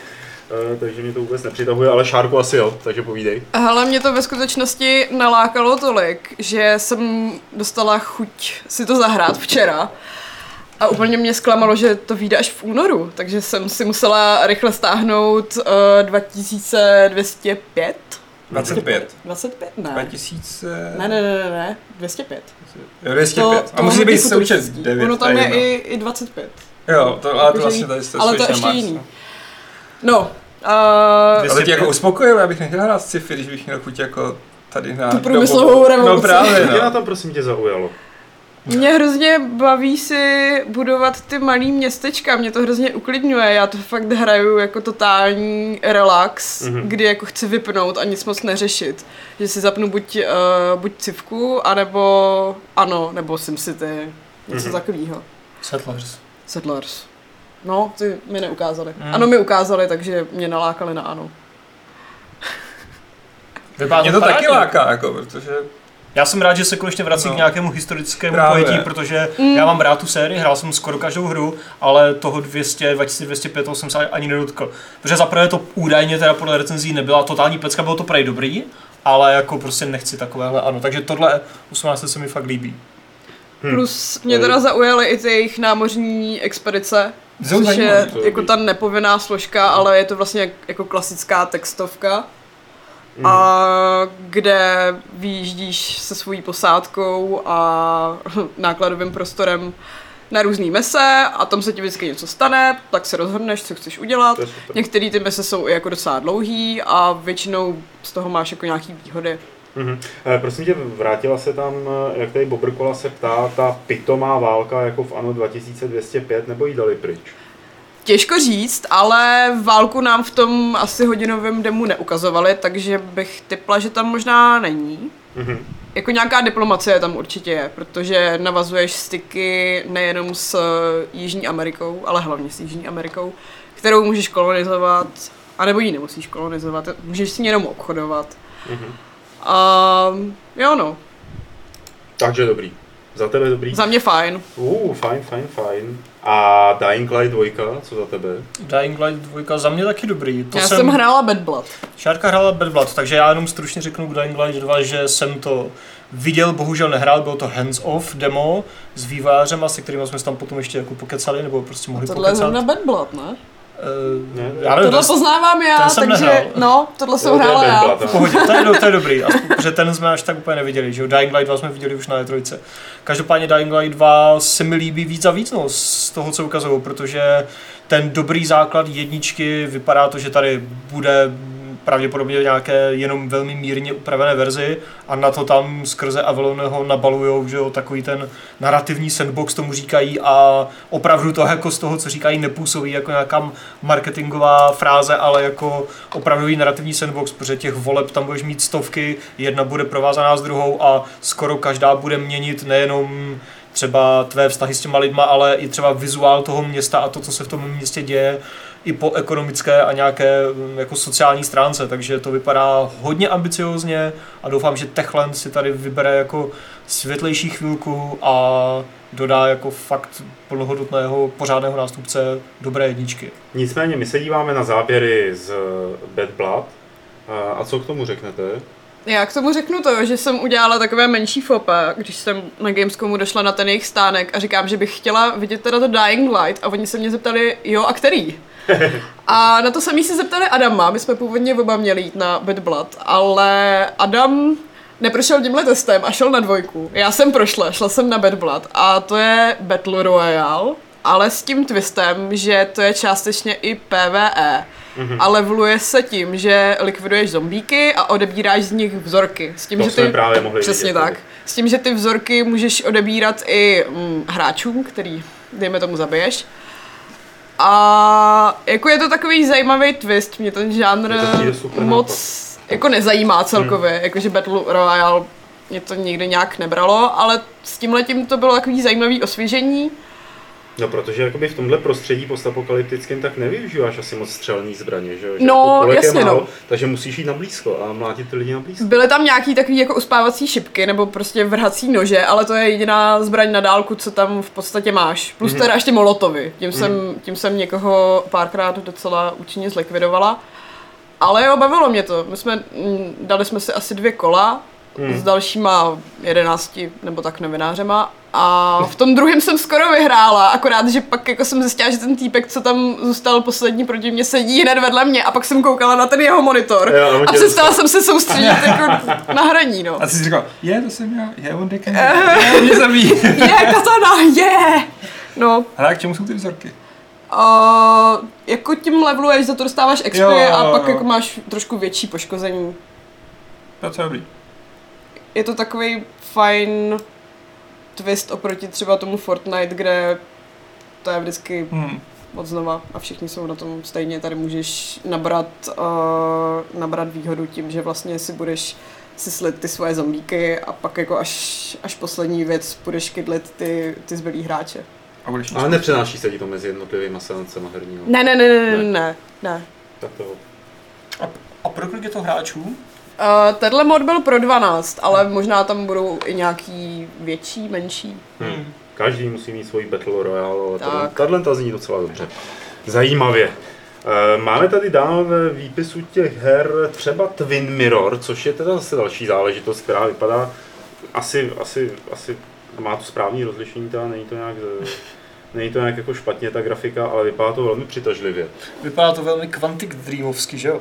Eh, takže mě to vůbec nepřitahuje, ale Šárku asi jo, takže povídej. Hele, mě to ve skutečnosti nalákalo tolik, že jsem dostala chuť si to zahrát včera. A úplně mě zklamalo, že to vyjde až v únoru, takže jsem si musela rychle stáhnout uh, 2205. 25. 25? Ne. 2000... Ne, ne, ne, ne, ne, 205. Jo, 205. A musí být součet futuristický. 9. Ono tam je i, i 25. Jo, to, ale to vlastně tady jste ale to ještě nemáš, jiný. no. Uh, Ale tě jako uspokojil, já bych nechtěl hrát sci-fi, když bych měl chuť jako tady na... Tu průmyslovou revoluci. No právě, Co tě na no. tom prosím tě zaujalo? Mě hrozně baví si budovat ty malý městečka, mě to hrozně uklidňuje, já to fakt hraju jako totální relax, Mhm. mm-hmm. kdy jako chci vypnout a nic moc neřešit. Že si zapnu buď, uh, buď civku, anebo ano, nebo SimCity, něco Mhm. mm-hmm. takového. Settlers. Settlers. No, ty mi neukázali. Mm. Ano, mi ukázali, takže mě nalákali na ano. Vypadá Mě to taky láká, jako, protože Já jsem rád, že se konečně vrací No. k nějakému historickému Právě. pojetí, protože Mm. já mám rád tu sérii, hrál jsem skoro každou hru, ale toho 200, 2205 toho jsem se ani nedotkl. Protože zaprvé to údajně teda podle recenzí nebyla totální pecka, bylo to prej dobrý, ale jako prostě nechci takovéhle, ano. Takže tohle 18 se mi fakt líbí. Hm. Plus mě teda zaujaly i ty jejich námořní expedice, což je zajímavý, to je jako ta nepovinná složka, ale je to vlastně jak- jako klasická textovka. Mhm. A kde vyjíždíš se svojí posádkou a *laughs* nákladovým prostorem na různý mese a tam se ti vždycky něco stane, tak se rozhodneš, co chceš udělat. Některé ty mese jsou i jako docela dlouhý a většinou z toho máš jako nějaký výhody. Mhm. Eh, prosím tě, vrátila se tam, eh, jak tady Bobrkola se ptá, ta pitomá válka jako v ANO 2205, nebo jí dali pryč? Těžko říct, ale válku nám v tom asi hodinovém demu neukazovali, takže bych typla, že tam možná není. Mhm. Jako nějaká diplomacie tam určitě je, protože navazuješ styky nejenom s eh, Jižní Amerikou, ale hlavně s Jižní Amerikou, kterou můžeš kolonizovat, anebo ji nemusíš kolonizovat, můžeš s ní jenom obchodovat. Mhm. A jo no, Takže dobrý. Za tebe dobrý? za mě fajn. Uh, fajn, fajn, fajn. A Dying Light 2, co za tebe? Dying Light 2 za mě taky dobrý. To Já jsem hrála Bad Blood. Šárka hrála Bad Blood, takže já jenom stručně řeknu k Dying Light 2, že jsem to viděl, bohužel nehrál, bylo to hands-off demo s vývářem, se kterým jsme se tam potom ještě jako pokecali, nebo prostě mohli Tohle je pokecat. zrovna Bad Blood, ne? Eh, Ne, já nevím, Tohle to- poznávám já, ten jsem takže nehrál. no, tohle jsem Jo, to je hrála já. V pohodě, *laughs* to je, to je dobrý, protože ten jsme až tak úplně neviděli, že jo, Dying Light 2 jsme viděli už na E3. Každopádně Dying Light 2 se mi líbí víc a víc, no, z toho, co ukazují, protože ten dobrý základ jedničky vypadá to, že tady bude pravděpodobně nějaké jenom velmi mírně upravené verzi a na to tam skrze Avalon ho nabalujou, že jo, takový ten narrativní sandbox tomu říkají a opravdu to jako z toho, co říkají, nepůsobí jako nějaká marketingová fráze, ale jako opravdový narrativní sandbox, protože těch voleb tam budeš mít stovky, jedna bude provázaná s druhou a skoro každá bude měnit nejenom třeba tvé vztahy s těma lidma, ale i třeba vizuál toho města a to, co se v tom městě děje, i po ekonomické a nějaké mm, jako sociální stránce, takže to vypadá hodně ambiciozně a doufám, že Techland si tady vybere jako světlejší chvilku a dodá jako fakt plnohodnotného pořádného nástupce dobré jedničky. Nicméně my se díváme na záběry z Bad Blood. A- A co k tomu řeknete? Já k tomu řeknu to, že jsem udělala takové menší fopa, když jsem na Gamescomu došla na ten jejich stánek a říkám, že bych chtěla vidět teda to Dying Light a oni se mě zeptali, jo a který? A na to samý se zeptali Adama, my jsme původně oba měli jít na Bad Blood, ale Adam neprošel tímhle testem a šel na dvojku. Já jsem prošla, šla jsem na Bad Blood a to je Battle Royale, ale s tím twistem, že to je částečně i PvE. Mm-hmm. A leveluje se tím, že likviduješ zombíky a odebíráš z nich vzorky. S tím, To že jsme ty... právě mohli Přesně vidět, tak. S tím, že ty vzorky můžeš odebírat i mm, hráčům, který, dejme tomu, zabiješ. A jako je to takový zajímavý twist, mě ten žánr moc jako nezajímá celkově, hmm. jakože Battle Royale mě to nikdy nějak nebralo, ale s tím letím to bylo takový zajímavý osvěžení. No, protože jakoby v tomhle prostředí postapokalyptickém tak nevyužíváš asi moc střelný zbraně, že? jo? No, jasně, málo, no. Takže musíš jít na blízko a mlátit ty lidi na blízko. Byly tam nějaký takový jako uspávací šipky nebo prostě vrhací nože, ale to je jediná zbraň na dálku, co tam v podstatě máš. Plus teda ještě molotovy. Tím, jsem, tím jsem někoho párkrát docela účinně zlikvidovala. Ale jo, bavilo mě to. My jsme, dali jsme si asi dvě kola s dalšíma jedenácti nebo tak novinářema a v tom druhém jsem skoro vyhrála, akorát, že pak jako jsem zjistila, že ten týpek, co tam zůstal poslední proti mě, sedí hned vedle mě a pak jsem koukala na ten jeho monitor Jo, a přestala jsem se soustředit *laughs* jako na hraní, no. A ty jsi říkal, je, to jsem já, je, on dekan, je, on mě zabíjí. *laughs* Je, katana, je! No, Ale a k čemu jsou ty vzorky? a jako tím leveluješ, za to dostáváš XP Jo, jo, a pak jo. jako máš trošku větší poškození. Docela dobrý. Je to takový fajn twist oproti třeba tomu Fortnite, kde to je vždycky Hmm. od znova a všichni jsou na tom stejně. Tady můžeš nabrat, uh, nabrat výhodu tím, že vlastně si budeš si slit ty svoje zombíky a pak jako až, až poslední věc budeš kydlit ty, ty zbylý hráče. A budeš Ale nepřenáší se ti to mezi jednotlivými seancema herního. Ne, ne, ne, ne, ne, Ne. ne, ne. Tak to A, a pro kolik je to hráčů? Uh, tenhle mod byl pro 12, ale možná tam budou i nějaký větší, menší. Hmm. Každý musí mít svůj Battle Royale, ale Tak. tato- tahle ta zní docela dobře. Zajímavě. Eh, Máme tady dál ve výpisu těch her třeba Twin Mirror, což je teda zase další záležitost, která vypadá asi, asi, asi má to správný rozlišení, teda není to nějak, eh, není to nějak jako špatně ta grafika, ale vypadá to velmi přitažlivě. Vypadá to velmi Quantic Dreamovsky, že jo?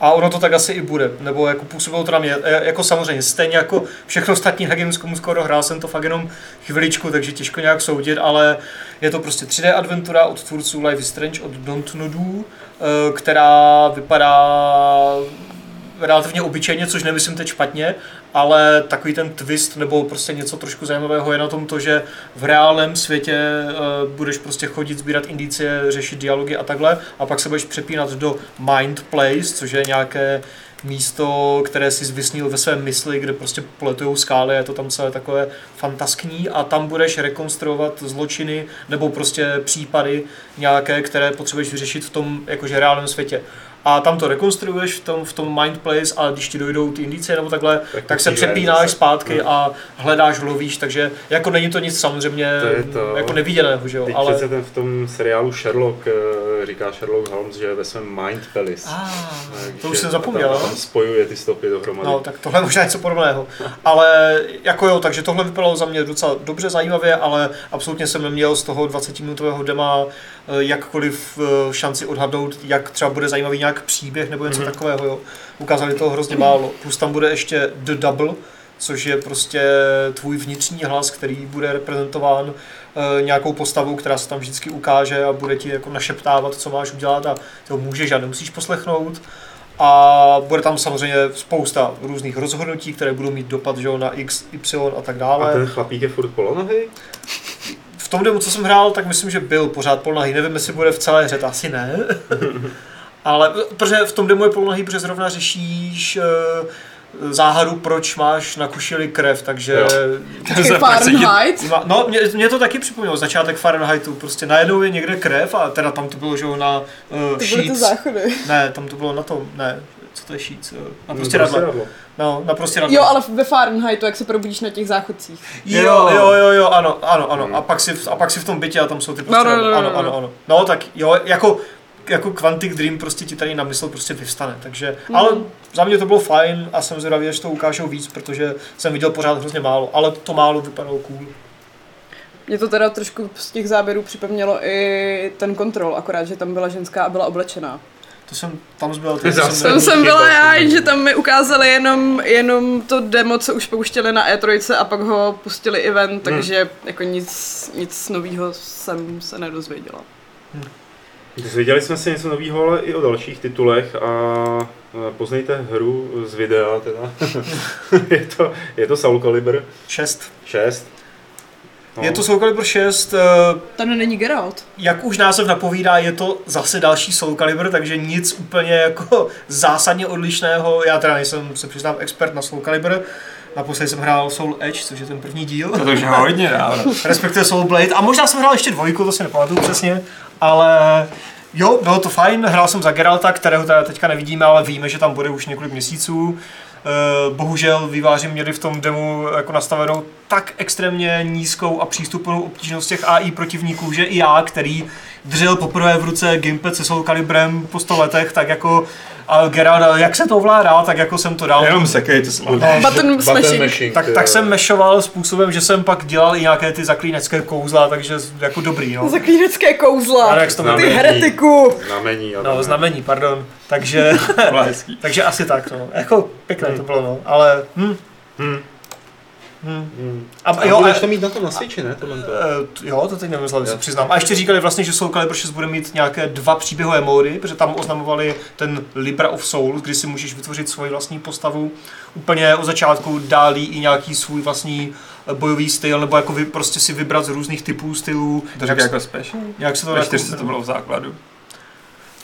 A ono to tak asi i bude, nebo jako působilo to na mě, e, jako samozřejmě, stejně jako všechno ostatní Gamescomu skoro hrál jsem to fakt jenom chviličku, takže těžko nějak soudit, ale je to prostě 3D adventura od tvůrců Life is Strange od Dontnodu, e, která vypadá relativně obyčejně, což nemyslím teď špatně, ale takový ten twist nebo prostě něco trošku zajímavého je na tom to, že v reálném světě uh, budeš prostě chodit, sbírat indicie, řešit dialogy a takhle a pak se budeš přepínat do Mind Place, což je nějaké místo, které si zvysnil ve své mysli, kde prostě poletujou skály, je to tam celé takové fantaskní a tam budeš rekonstruovat zločiny nebo prostě případy nějaké, které potřebuješ vyřešit v tom jakože reálném světě. A tam to rekonstruuješ v tom, v tom Mind Place a když ti dojdou ty indicie nebo takhle, Tak tak, se přepínáš zase. zpátky Hmm. a hledáš, lovíš, takže jako není to nic samozřejmě To to- jako neviděného, že jo, Teď ale... přece ten v tom seriálu Sherlock eh, říká Sherlock Holmes, že je ve svém Mind Palace. Ah, to už jsem zapomněl, Tam, no. tam spojuje ty stopy dohromady. No, tak tohle je možná něco podobného. Ale jako jo, takže tohle vypadalo za mě docela dobře zajímavě, ale absolutně jsem neměl z toho 20-minutového dema eh, jakkoliv eh, šanci odhadnout, jak třeba bude zajímavý nějak příběh nebo něco Mhm. takového. Jo. Ukázali toho hrozně málo. Plus tam bude ještě The Double, což je prostě tvůj vnitřní hlas, který bude reprezentován nějakou postavou, která se tam vždycky ukáže a bude ti jako našeptávat, co máš udělat a ty ho můžeš a nemusíš poslechnout. A bude tam samozřejmě spousta různých rozhodnutí, které budou mít dopad že na X, Y a tak A dále. ten chlapík je furt polonohý? V tom demo, co jsem hrál, tak myslím, že byl pořád polnahý. Nevím, jestli bude v celé hře, asi ne. *laughs* Ale protože v tom demo je polnahý, protože zrovna řešíš uh, záhadu, proč máš na kušili krev, takže... Jo. Taky *laughs* Fahrenheit. No, mě, mě, to taky připomnělo, začátek Fahrenheitu, prostě najednou je někde krev a teda tam to bylo, že jo, na uh, To Sheets. záchody. Ne, tam to bylo na tom, ne, co to je Sheets? eh, Na No, prostě radle. radlo. No, na prostě radle. Jo, ale ve Fahrenheitu, jak se probudíš na těch záchodcích. Jo, jo, jo, jo, ano, ano, ano. Hmm. A pak si, v- a pak si v tom bytě a tam jsou ty No, prostě, no, no, no, ano, no. ano, ano. No, tak jo, jako, jako Quantic Dream prostě ti tady na mysl prostě vyvstane, takže, Mhm. ale za mě to bylo fajn a jsem zvědavý, až to ukážou víc, protože jsem viděl pořád hrozně málo, ale to málo vypadalo cool. Mě to teda trošku z těch záběrů připomnělo i ten kontrol, akorát, že tam byla ženská a byla oblečená. To jsem tam zbyl, to jsem Tam jsem Chyba, byla já, jsem- že tam mi ukázali jenom, jenom to demo, co už pouštěli na E3 a pak ho pustili event, takže jako nic, nic nového jsem se nedozvěděla. Dozvěděli jsme se něco nového, ale i o dalších titulech a e, poznejte hru z videa teda. *laughs* je, to, je to Soul Calibur 6. 6. No. Je to Soul Calibur 6, eh, Ten není Geralt. jak už název napovídá, je to zase další Soul Calibur, takže nic úplně jako *laughs* zásadně odlišného. Já teda nejsem, se přiznám, expert na Soul Calibur. Naposledy jsem hrál Soul Edge, což je ten první díl. To už je hodně dávno. *laughs* respektive Soul Blade. A možná jsem hrál ještě dvojku, to si nepamatuju přesně, ale jo, bylo to fajn. Hrál jsem za Geralta, kterého teda teďka nevidíme, ale víme, že tam bude už několik měsíců. Eh, Bohužel výváři měli v tom demo jako nastavenou tak extrémně nízkou a přístupnou obtížnost těch AI protivníků, že i já, který držel poprvé v ruce gamepad se Soul Calibrem po 100 letech, tak jako a Geralt, jak se to ovládá, tak jako jsem to dal. Jenom sekej, to jsem Button smashing. Tak, tak jsem mešoval způsobem, že jsem pak dělal i nějaké ty zaklínecké kouzla, takže jako dobrý, no. Zaklínecké kouzla. Ale jak to Ty jmenuje? heretiku. Znamení. a No, znamení, pardon. Takže, *laughs* takže asi tak, no. Jako pěkné to bylo, no. Ale, hm. Hm. Hm. Hm. A, A jo, budeš a, to mít na tom na Switchi, ne? Tohle to. Eh, Jo, to teď nevím, se Jo. přiznám. A ještě říkali vlastně, že Soul Calibur 6 bude mít nějaké dva příběhové módy, protože tam oznamovali ten Libra of Soul, kdy si můžeš vytvořit svoji vlastní postavu. Úplně od začátku dálí i nějaký svůj vlastní eh, bojový styl, nebo jako vy, prostě si vybrat z různých typů stylů. To jak, říká jako special? jak se to jako, to bylo v základu.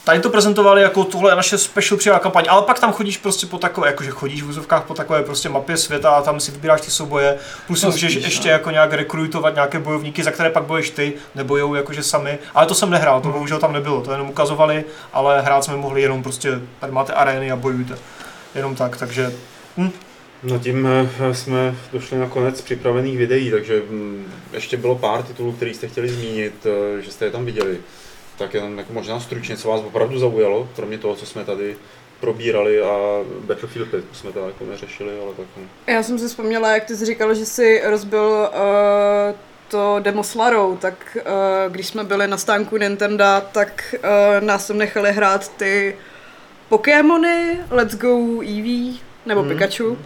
Tady to prezentovali jako tohle je naše special příjemná kampaň, ale pak tam chodíš prostě po takové, jakože chodíš v úzovkách po takové prostě mapě světa a tam si vybíráš ty souboje, plus To můžeš spíš, ještě no. jako nějak rekrutovat nějaké bojovníky, za které pak bojuješ ty, nebojou jakože sami, ale to jsem nehrál, to bohužel tam nebylo, to jenom ukazovali, ale hrát jsme mohli jenom prostě, tady máte arény a bojujte, jenom tak, takže No tím eh, jsme došli na konec připravených videí, takže hm, ještě bylo pár titulů, které jste chtěli zmínit, eh, že jste je tam viděli. Tak jenom jako možná stručně, co vás opravdu zaujalo, kromě toho, co jsme tady probírali a Battlefield 5 jsme to jako neřešili, ale tak no. Já jsem si vzpomněla, jak ty jsi říkal, že jsi rozbil uh, to demo s Larou, tak uh, když jsme byli na stánku Nintendo, tak uh, nás tam nechali hrát ty Pokémony, Let's Go Eevee, nebo mm. Pikachu.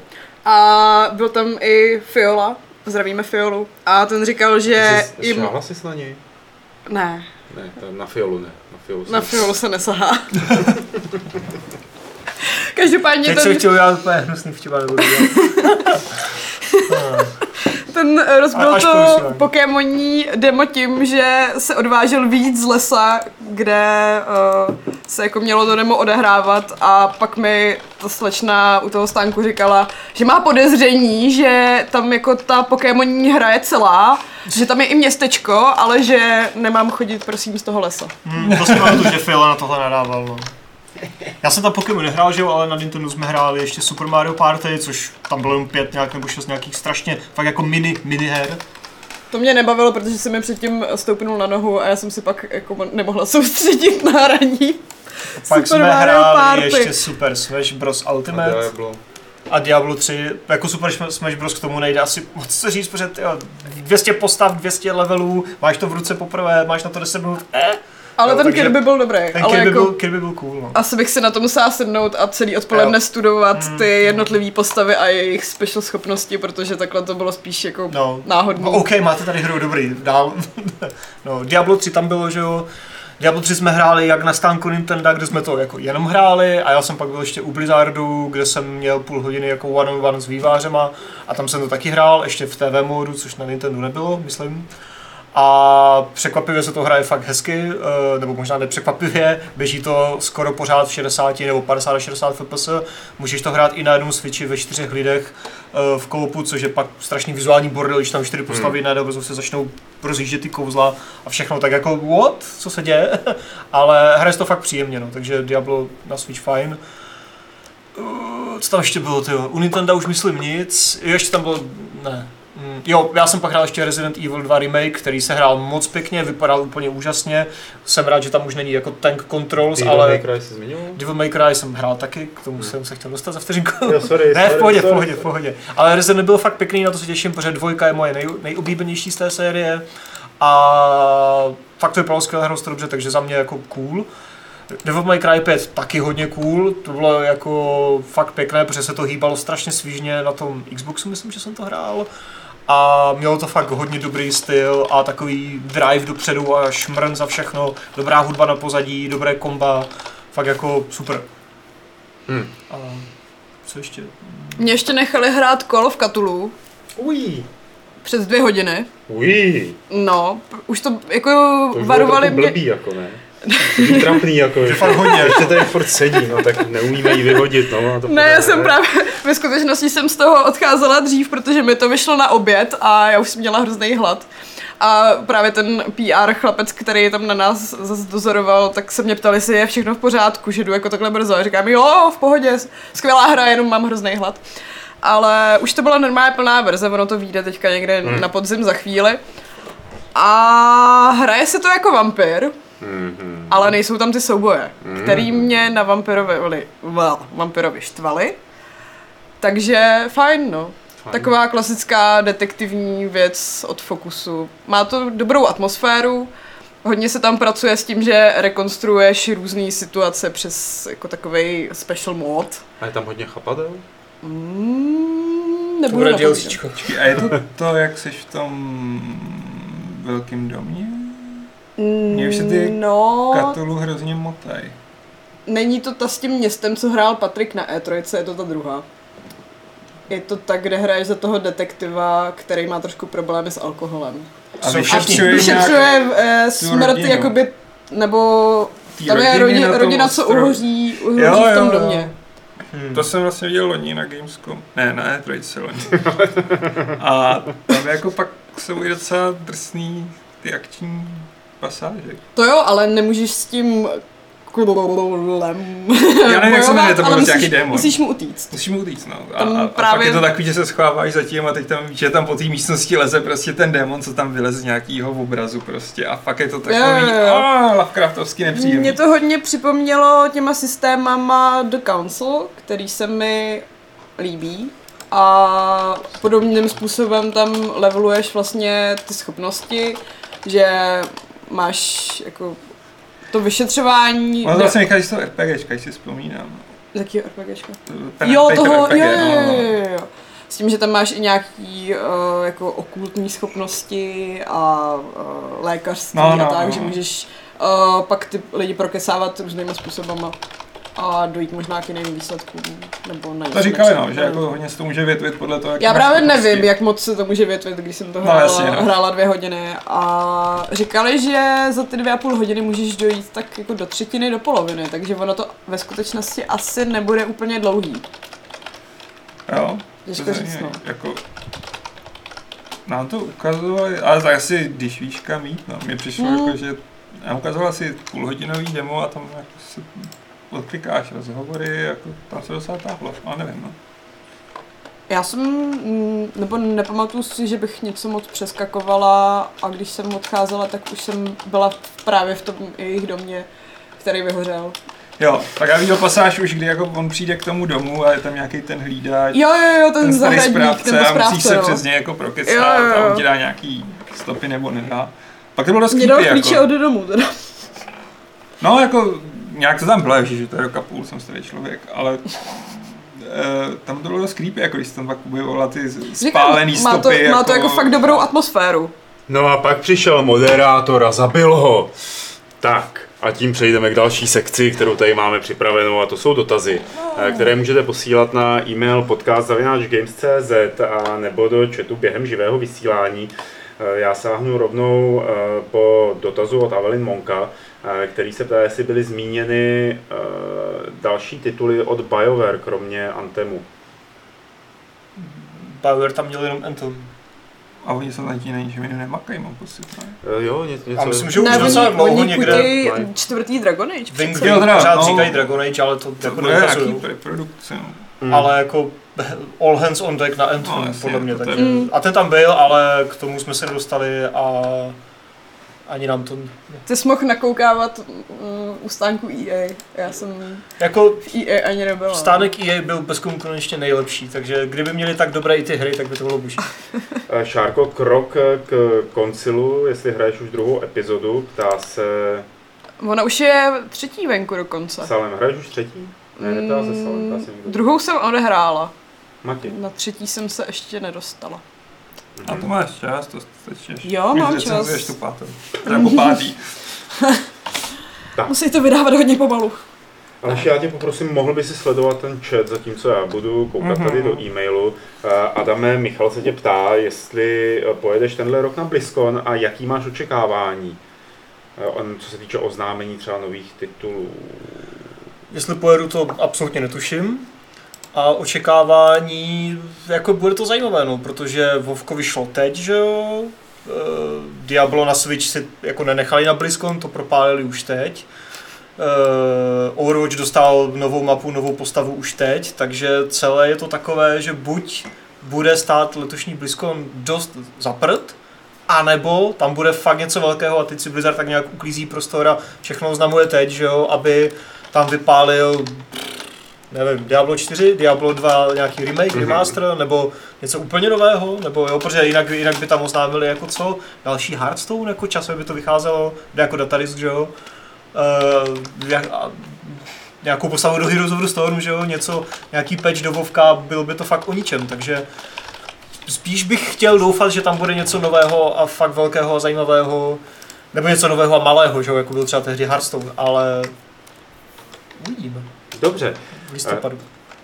A byl tam i Fiola, zdravíme Fiolu. A ten říkal, že Jsi- jim... Jsi na něj? Ne, Ne, na Fiolu ne. Na Fiolu na jsem- Fiolu se nesahá. *laughs* Každopádně teď jsem ten, chtěl udělat úplně hnusný vtip, ale nebudu *laughs* ten eh, rozbil to? Pokémoní demo tím, že se odvážel víc z lesa, kde uh, se jako mělo to demo odehrávat a pak mi ta slečna u toho stánku říkala, že má podezření, že tam jako ta Pokémoní hra je celá, že tam je i městečko, ale že nemám chodit prosím z toho lesa. Hmm, to si pamatuju, že Phil na tohle nadával, no. Já jsem tam Pokémon nehrál, že jo, ale na Nintendo jsme hráli ještě Super Mario Party, což tam bylo jen pět nějak nebo šest nějakých strašně, fakt jako mini, mini her. To mě nebavilo, protože jsem mi předtím stoupnul na nohu a já jsem si pak jako nemohla *laughs* soustředit na hraní. Pak Super jsme Mario hráli Party. ještě Super Smash Bros. A Ultimate Diablo. a Diablo 3. Jako Super Smash Bros. k tomu nejde asi moc se říct, protože tyjo, 200 postav, 200 levelů, máš to v ruce poprvé, máš na to 10 minut, eh? Ale Jo, ten takže Kirby byl dobrý. Ten ale Kirby, jako... byl, Kirby byl cool, no. Asi bych si na to musela sednout a celý odpoledne Jo. studovat Mm. ty jednotlivé postavy a jejich special schopnosti, protože takhle to bylo spíš jako No. náhodný. No, OK, máte tady hru, dobrý, dál. *laughs* no, Diablo 3 tam bylo, že jo. Diablo 3 jsme hráli jak na stánku Nintendo, kde jsme to jako jenom hráli a já jsem pak byl ještě u Blizzardu, kde jsem měl půl hodiny jako one on one s vývářema a tam jsem to taky hrál, ještě v TV modu, což na Nintendo nebylo, myslím. A překvapivě se to hraje fakt hezky, eh, nebo možná nepřekvapivě, běží to skoro pořád v 60 nebo 50 až 60 fps, můžeš to hrát i na jednom switchi ve čtyřech lidech eh, v koupu, což je pak strašný vizuální bordel, když tam čtyři postavy hmm. najednou se začnou rozjíždět ty kouzla a všechno tak jako what, co se děje, *laughs* ale hraje to fakt příjemně, no, takže Diablo na Switch fajn. Uh, co tam ještě bylo, tyjo? U Nintendo už myslím nic, ještě tam bylo, ne, Mm, Jo, já jsem pak hrál ještě Resident Evil 2 remake, který se hrál moc pěkně, vypadal úplně úžasně. Jsem rád, že tam už není jako tank controls, Ty ale May Cry jsi zmiňoval? Devil May Cry jsem hrál taky, k tomu jsem se chtěl dostat za vteřinku. Jo, sorry, *laughs* ne, v sorry, pohodě, v sorry. pohodě, v pohodě. Ale Resident byl fakt pěkný, na to se těším, protože dvojka je moje nej, nejoblíbenější z té série. A fakt to vypadalo skvěle, hrál to dobře, takže za mě jako cool. Devil May Cry 5 taky hodně cool, to bylo jako fakt pěkné, protože se to hýbalo strašně svížně na tom Xboxu, myslím, že jsem to hrál. A mělo to fakt hodně dobrý styl a takový drive dopředu a šmrn za všechno, dobrá hudba na pozadí, dobré komba, fakt jako super. Hm. A co ještě? Mě ještě nechali hrát Call of Cthulhu Ují, přes dvě hodiny. ují. No, už to jako To už varovali mě... blbý, jako ne. Trapný, jako, že fakt hodně. Ještě tady furt sedí, no tak neumíme ji vyhodit, no. To Ne, já jsem právě, ve skutečnosti jsem z toho odcházela dřív, protože mi to vyšlo na oběd a já už jsem měla hrozný hlad. A právě ten PR chlapec, který tam na nás zase dozoroval, tak se mě ptal, jestli je všechno v pořádku, že jdu jako takhle brzo. A říkám, jo, v pohodě, skvělá hra, jenom mám hrozný hlad. Ale už to byla normálně plná verze, ono to vyjde teďka někde Hmm. na podzim za chvíli. A hraje se to jako vampir, Mhm. ale nejsou tam ty souboje, který mě na vampirovi, well, vampirovi štvaly. Takže fajn, no. Fajn. Taková klasická detektivní věc od Focusu. Má to dobrou atmosféru, hodně se tam pracuje s tím, že rekonstruuješ různé situace přes jako takový special mod. A je tam hodně chapadel? Mm, nebudu. A je to to, jak jsi v tom velkém domě? Mě už se ty no, Katulu hrozně motaj. není to ta s tím městem, co hrál Patrik na E3, je to ta druhá. Je to ta, kde hraješ za toho detektiva, který má trošku problémy s alkoholem. A vyšetřuje Vyšetřuje nějak eh, smrt, jakoby, nebo tý tam je rodina, rodina co uhoří, uhoří Jo, v tom jo, jo. domě. Hmm. To jsem vlastně viděl loni na Gamescom. Ne, na E3 loni. *laughs* A tam jako pak jsou i docela drsný ty akční pasáže. To jo, ale nemůžeš s tím kulem Já nevím, jak se jmenuje, to byl musíš, nějaký démon. musíš mu utíct. Musím mu utíct, no. A, a, a právě- pak je to takový, že se schováváš za tím a teď tam víš, že tam po té místnosti leze prostě ten démon, co tam vyleze z nějakého obrazu prostě. A fakt je to takový, a Lovecraftovský nepříjemný. Mě to hodně připomnělo těma systémama The Council, který se mi líbí. A podobným způsobem tam leveluješ vlastně ty schopnosti, že máš jako to vyšetřování. To vlastně z toho RPGčka, když si vzpomínám. Z jakého RPGčka? Pen- Jo, toho, RPG, jo, no, jo, no. jo, jo, jo. S tím, že tam máš i nějaký uh, jako okultní schopnosti a uh, lékařství No, a no, tak, no. že můžeš uh, pak ty lidi prokesávat různýma způsobama a dojít možná k jiným výsledkům. Nebo na To říkali, no, že jako hodně se to může větvit podle toho, jak Já právě schopnosti. nevím, jak moc se to může větvit, když jsem to No, hrála, jasně, no. hrála dvě hodiny a říkali, že za ty dvě a půl hodiny můžeš dojít tak jako do třetiny, do poloviny, takže ono to ve skutečnosti asi nebude úplně dlouhý. Jo, Těžko to říct, no. jako, nám to ukazovali, ale asi když víš kam jít, no. Mně přišlo Mm. jako, že nám ukazoval asi půlhodinový demo a tam jako se odklikáš rozhovory, jako tam se docela táhlo, ale nevím, no. Já jsem, mm, nebo nepamatuju si, že bych něco moc přeskakovala a když jsem odcházela, tak už jsem byla právě v tom jejich domě, který vyhořel. Jo, tak já viděl pasáž už, kdy jako on přijde k tomu domu a je tam nějaký ten hlídač, Jo, jo, jo, ten, ten starý zahradník, správce ten a správce, musíš se no. přes něj jako prokecat Jo, jo, a jo. on ti dá nějaký stopy nebo nedá. Pak to bylo dost Mě dal klíče jako. od domu, teda. No, jako nějak to tam bylo, že to je rok a půl, jsem starý člověk, ale e, tam to bylo dost creepy, jako když tam pak objevovala ty spálený Říkám, má stopy. to, má to jako fakt dobrou atmosféru. No a pak přišel moderátor a zabil ho. Tak, a tím přejdeme k další sekci, kterou tady máme připravenou, a to jsou dotazy, eh, které můžete posílat na e-mail podcast.games.cz a nebo do chatu během živého vysílání. Eh, Já sáhnu rovnou eh, po dotazu od Avelin Monka, eh, který se ptá, jestli byly zmíněny eh, další tituly od BioWare, kromě Antemu. BioWare tam měl jenom Anthem. A oni se na tím na ničem jiném nemakají, mám pocit, ne? Eh, Jo, ně, něco... A myslím, že už Ne, docela oni, dlouho oni někde. mají. čtvrtý Dragon Age. Wing teda, pořád no. říkají Dragon Age, ale to To jako bude nějaký preprodukce, no. Mm. Ale jako all hands on deck na Anthem, No, jasně, podle mě. je- Mm. A ten tam byl, ale k tomu jsme se nedostali a ani nám to... Ty jsi mohl nakoukávat mm, u stánku EA. Já jsem Jako v EA ani nebyla. stánek EA byl bezkonkurenčně nejlepší, takže kdyby měli tak dobré i ty hry, tak by to bylo boží. Eh, Šárko, krok k koncilu, jestli hraješ už druhou epizodu, ptá se Ona už je třetí venku dokonce. Salem. Hraješ už třetí? Ne, neptá se Salem, ptá se někdo. Mm, Druhou jsem odehrála. Mati. Na třetí jsem se ještě nedostala. A to máš čas, to stačíš. Jo, Už mám čas. tu pátou. Nebo *laughs* pátý. Musí to vydávat hodně pomalu. Ale já tě poprosím, mohl by si sledovat ten chat, zatímco já budu koukat Mhm. tady do e-mailu. Eh, Adame, Michal se tě ptá, jestli eh, pojedeš tenhle rok na BlizzCon a jaký máš očekávání. Eh, on, co se týče oznámení třeba nových titulů. Jestli pojedu, to absolutně netuším. A očekávání, jako bude to zajímavé, no, protože Vovko vyšlo teď, že jo, Eh, Diablo na Switch si jako nenechali na BlizzCon, to propálili už teď. Uh, Overwatch dostal novou mapu, novou postavu už teď, takže celé je to takové, že buď bude stát letošní BlizzCon dost zaprt, anebo tam bude fakt něco velkého a teď si Blizzard tak nějak uklízí prostor a všechno oznamuje teď, že jo, aby tam vypálil nevím, Diablo 4, Diablo 2 nějaký remake, mm-hmm. remaster, nebo něco úplně nového, nebo jo, protože jinak, jinak by tam oznámili jako co, další Hearthstone, jako časově by to vycházelo, jako datadisk, že jo, uh, jak, a, nějakou postavu do Heroes of the Storm, že jo, něco, nějaký patch do Vovka, bylo by to fakt o ničem, takže spíš bych chtěl doufat, že tam bude něco nového a fakt velkého a zajímavého, nebo něco nového a malého, že jo, jako byl třeba tehdy Hearthstone, ale uvidíme. Dobře. V listopadu.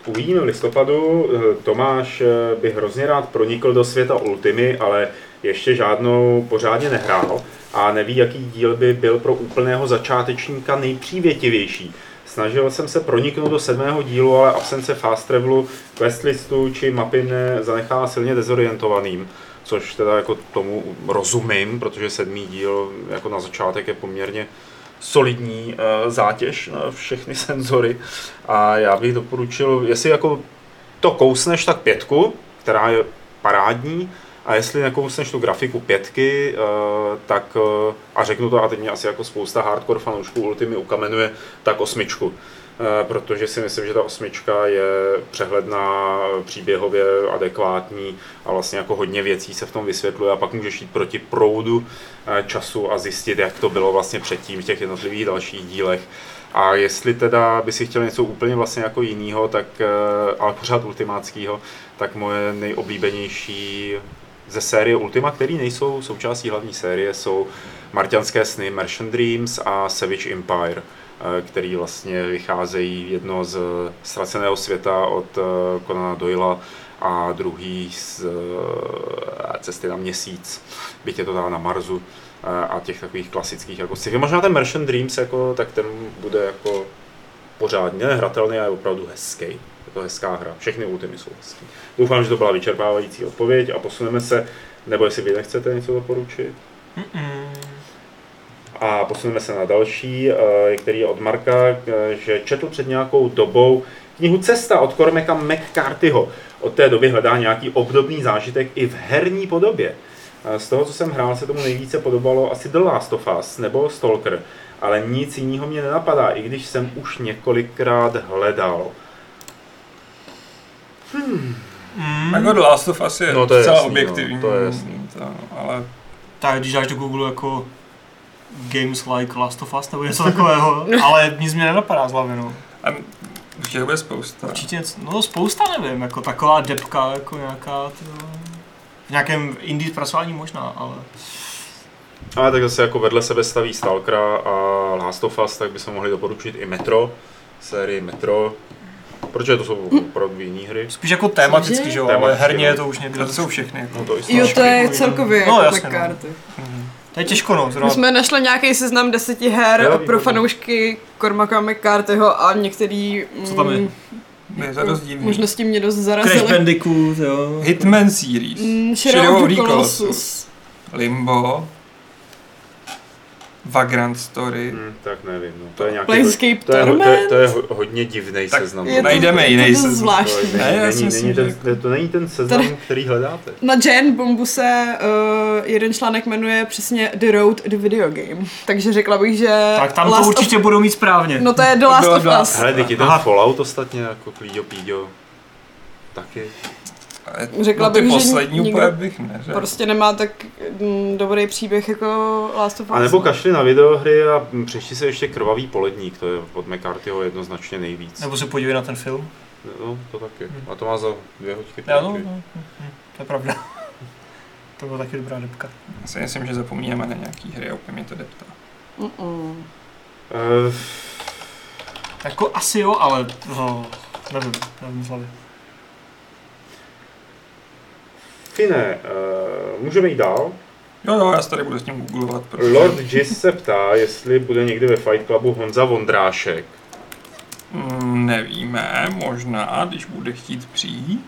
Uvidíme v listopadu. Eh, Tomáš eh, by hrozně rád pronikl do světa Ultimy, ale ještě žádnou pořádně nehrál a neví, jaký díl by byl pro úplného začátečníka nejpřívětivější. Snažil jsem se proniknout do sedmého dílu, ale absence fast travelu, questlistu či mapy mě zanechá silně dezorientovaným, což teda jako tomu rozumím, protože sedmý díl jako na začátek je poměrně solidní uh, zátěž na všechny *laughs* senzory a já bych doporučil, jestli jako to kousneš, tak pětku, která je parádní, a jestli nekousneš tu grafiku pětky, uh, tak, uh, a řeknu to, a teď mě asi jako spousta hardcore fanoušků Ultimy ukamenuje, tak osmičku. Eh, protože si myslím, že ta osmička je přehledná, příběhově adekvátní a vlastně jako hodně věcí se v tom vysvětluje a pak můžeš jít proti proudu eh, času a zjistit, jak to bylo vlastně předtím v těch jednotlivých dalších dílech. A jestli teda by si chtěl něco úplně vlastně jako jiného, tak, eh, ale pořád ultimátského, tak moje nejoblíbenější ze série Ultima, které nejsou součástí hlavní série, jsou Martianské sny, Merchant Dreams a Savage Empire. Eh, který vlastně vycházejí jedno z ztraceného světa od eh, Conana Doyla a druhý z eh, cesty na měsíc, byť je to dá na Marsu a těch takových klasických jako sci Možná ten Merchant Dreams, jako, tak ten bude jako pořádně hratelný a je opravdu hezký. Je to hezká hra. Všechny Ultimy jsou hezký. Doufám, že to byla vyčerpávající odpověď a posuneme se, nebo jestli vy nechcete něco doporučit? Mm-mm. A posuneme se na další, eh, který je od Marka, eh, že četl před nějakou dobou knihu Cesta od Cormaca McCarthyho. Od té doby hledá nějaký obdobný zážitek i v herní podobě. Eh, z toho, co jsem hrál, se tomu nejvíce podobalo asi The Last of Us nebo Stalker, ale nic jiného mě nenapadá, i když jsem už několikrát hledal. Hmm. Mm. Jako The Last of Us je, no, to je jasný, objektivní, no, to je jasný. To, ale... Tak když dáš do Google jako games like Last of Us nebo něco takového, *laughs* ale nic mě nenapadá z hlavy, no. Určitě bude spousta. Určitě něco, no spousta nevím, jako taková depka, jako nějaká, tyjo, v nějakém indie zpracování možná, ale... Ale tak zase jako vedle sebe staví Stalkera a Last of Us, tak bychom mohli doporučit i Metro, sérii Metro, protože to jsou opravdu jiné hry. Spíš jako tematicky, že jo, ale herně je to už někdo. To jsou všechny. No to jo, to je celkově no, jako jasně, no. karty. Mhm. To je těžko, no. Zrovna. My jsme našli nějaký seznam deseti her jo, pro fanoušky Cormaca McCarthyho a některý... Co tam je? Mm, je to dost divný. Možnosti mě dost zarazily. Crash Bandicoot, jo. Hitman Series. Mm, Shadow of the Colossus. Limbo. Vagrant Story. Hmm, tak nevím, no. to je nějaký Planescape to, je, to, je, to je hodně divný seznam. Je to, najdeme jiný seznam. Zvláštní. To, ne, není, není ten, to není ten seznam, Tady, který hledáte. Na Jen Bombu se uh, jeden článek jmenuje přesně The Road the Video Game. Takže řekla bych, že... Tak tam to určitě of... budou mít správně. No to je The Last of Us. Hele, teď je ten Fallout ostatně, jako Klíďo Píďo. Taky. Řekla no, bych, poslední že nikdo bych neřekl. prostě nemá tak mm, dobrý příběh jako Last of Us. A nebo kašli na videohry a přečti se ještě Krvavý poledník, to je od McCarthyho jednoznačně nejvíc. Nebo se podívej na ten film. No, to taky. Hmm. A to má za dvě hodky. Já, no, no, no, no, to je pravda. *laughs* to byla taky dobrá depka. Já si myslím, že zapomínáme na nějaký hry a úplně mě to deptá. Uh-uh. Uh, jako asi jo, ale no, nevím, nevím z hlavy. Fine, uh, můžeme jít dál. Jo, jo, já se tady budu s tím googlovat. protože- Lord Jizz se ptá, jestli bude někdy ve Fight Clubu Honza Vondrášek. Mm, nevíme, možná, když bude chtít přijít.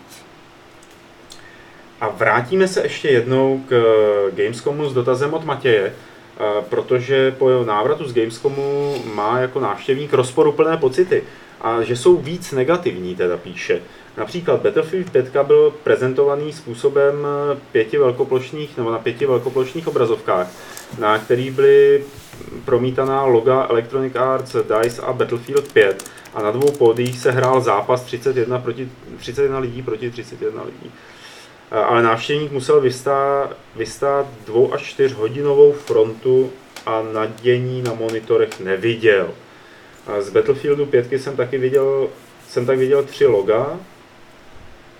A vrátíme se ještě jednou k eh, Gamescomu s dotazem od Matěje, eh, protože po jeho návratu z Gamescomu má jako návštěvník rozporuplné pocity a že jsou víc negativní, teda píše. Například Battlefield 5 byl prezentovaný způsobem pěti velkoplošných, nebo na pěti velkoplošných obrazovkách, na kterých byly promítaná loga Electronic Arts, DICE a Battlefield 5 a na dvou pódiích se hrál zápas 31, proti, 31 lidí proti 31 lidí. Ale návštěvník musel vystát, vystát dvou až čtyř hodinovou frontu a nadění na monitorech neviděl. Z Battlefieldu 5 jsem taky viděl, jsem tak viděl tři loga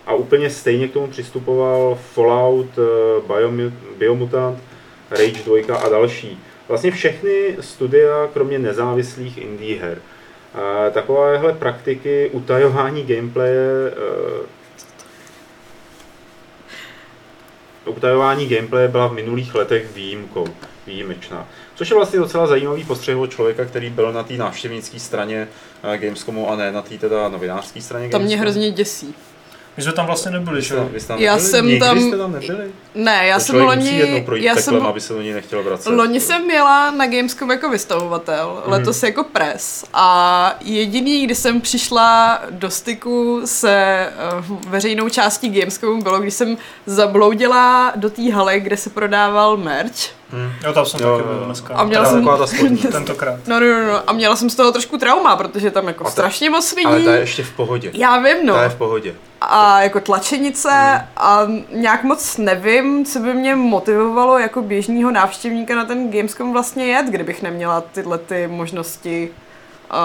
a úplně stejně k tomu přistupoval Fallout, eh, Biomu- Biomutant, Rage 2 a další. Vlastně všechny studia, kromě nezávislých indie her. Takovéhle praktiky utajování gameplaye eh, utajování gameplaye byla v minulých letech výjimkou, výjimečná. Což je vlastně docela zajímavý postřeh od člověka, který byl na té návštěvnické straně eh, Gamescomu a ne na té teda novinářské straně To mě Gamescomu. hrozně děsí. My jsme tam vlastně nebyli, že jo? Vy jste tam Já nebyli? jsem Nikdy tam- jste tam nebyli? Ne, já To jsem člověk musí jednou loni, projít já jsem, aby se do něj nechtěl vracet. loni jsem měla na Gamescom jako vystavovatel, Mhm. letos jako pres a jediný, kdy jsem přišla do styku se uh, veřejnou částí Gamescomu bylo, když jsem zabloudila do té haly, kde se prodával merch Jo, tam jsem Jo, taky byl dneska. A měla jsem- ta. *laughs* Tentokrát. No, no, no, no, a měla jsem z toho trošku trauma, protože tam jako A ta- strašně moc lidí. Ale ta je ještě v pohodě. Já vím, no. Ta je v pohodě. A jako tlačenice a nějak moc nevím, co by mě motivovalo jako běžného návštěvníka na ten Gamescom vlastně jet, kdybych neměla tyhle ty možnosti uh,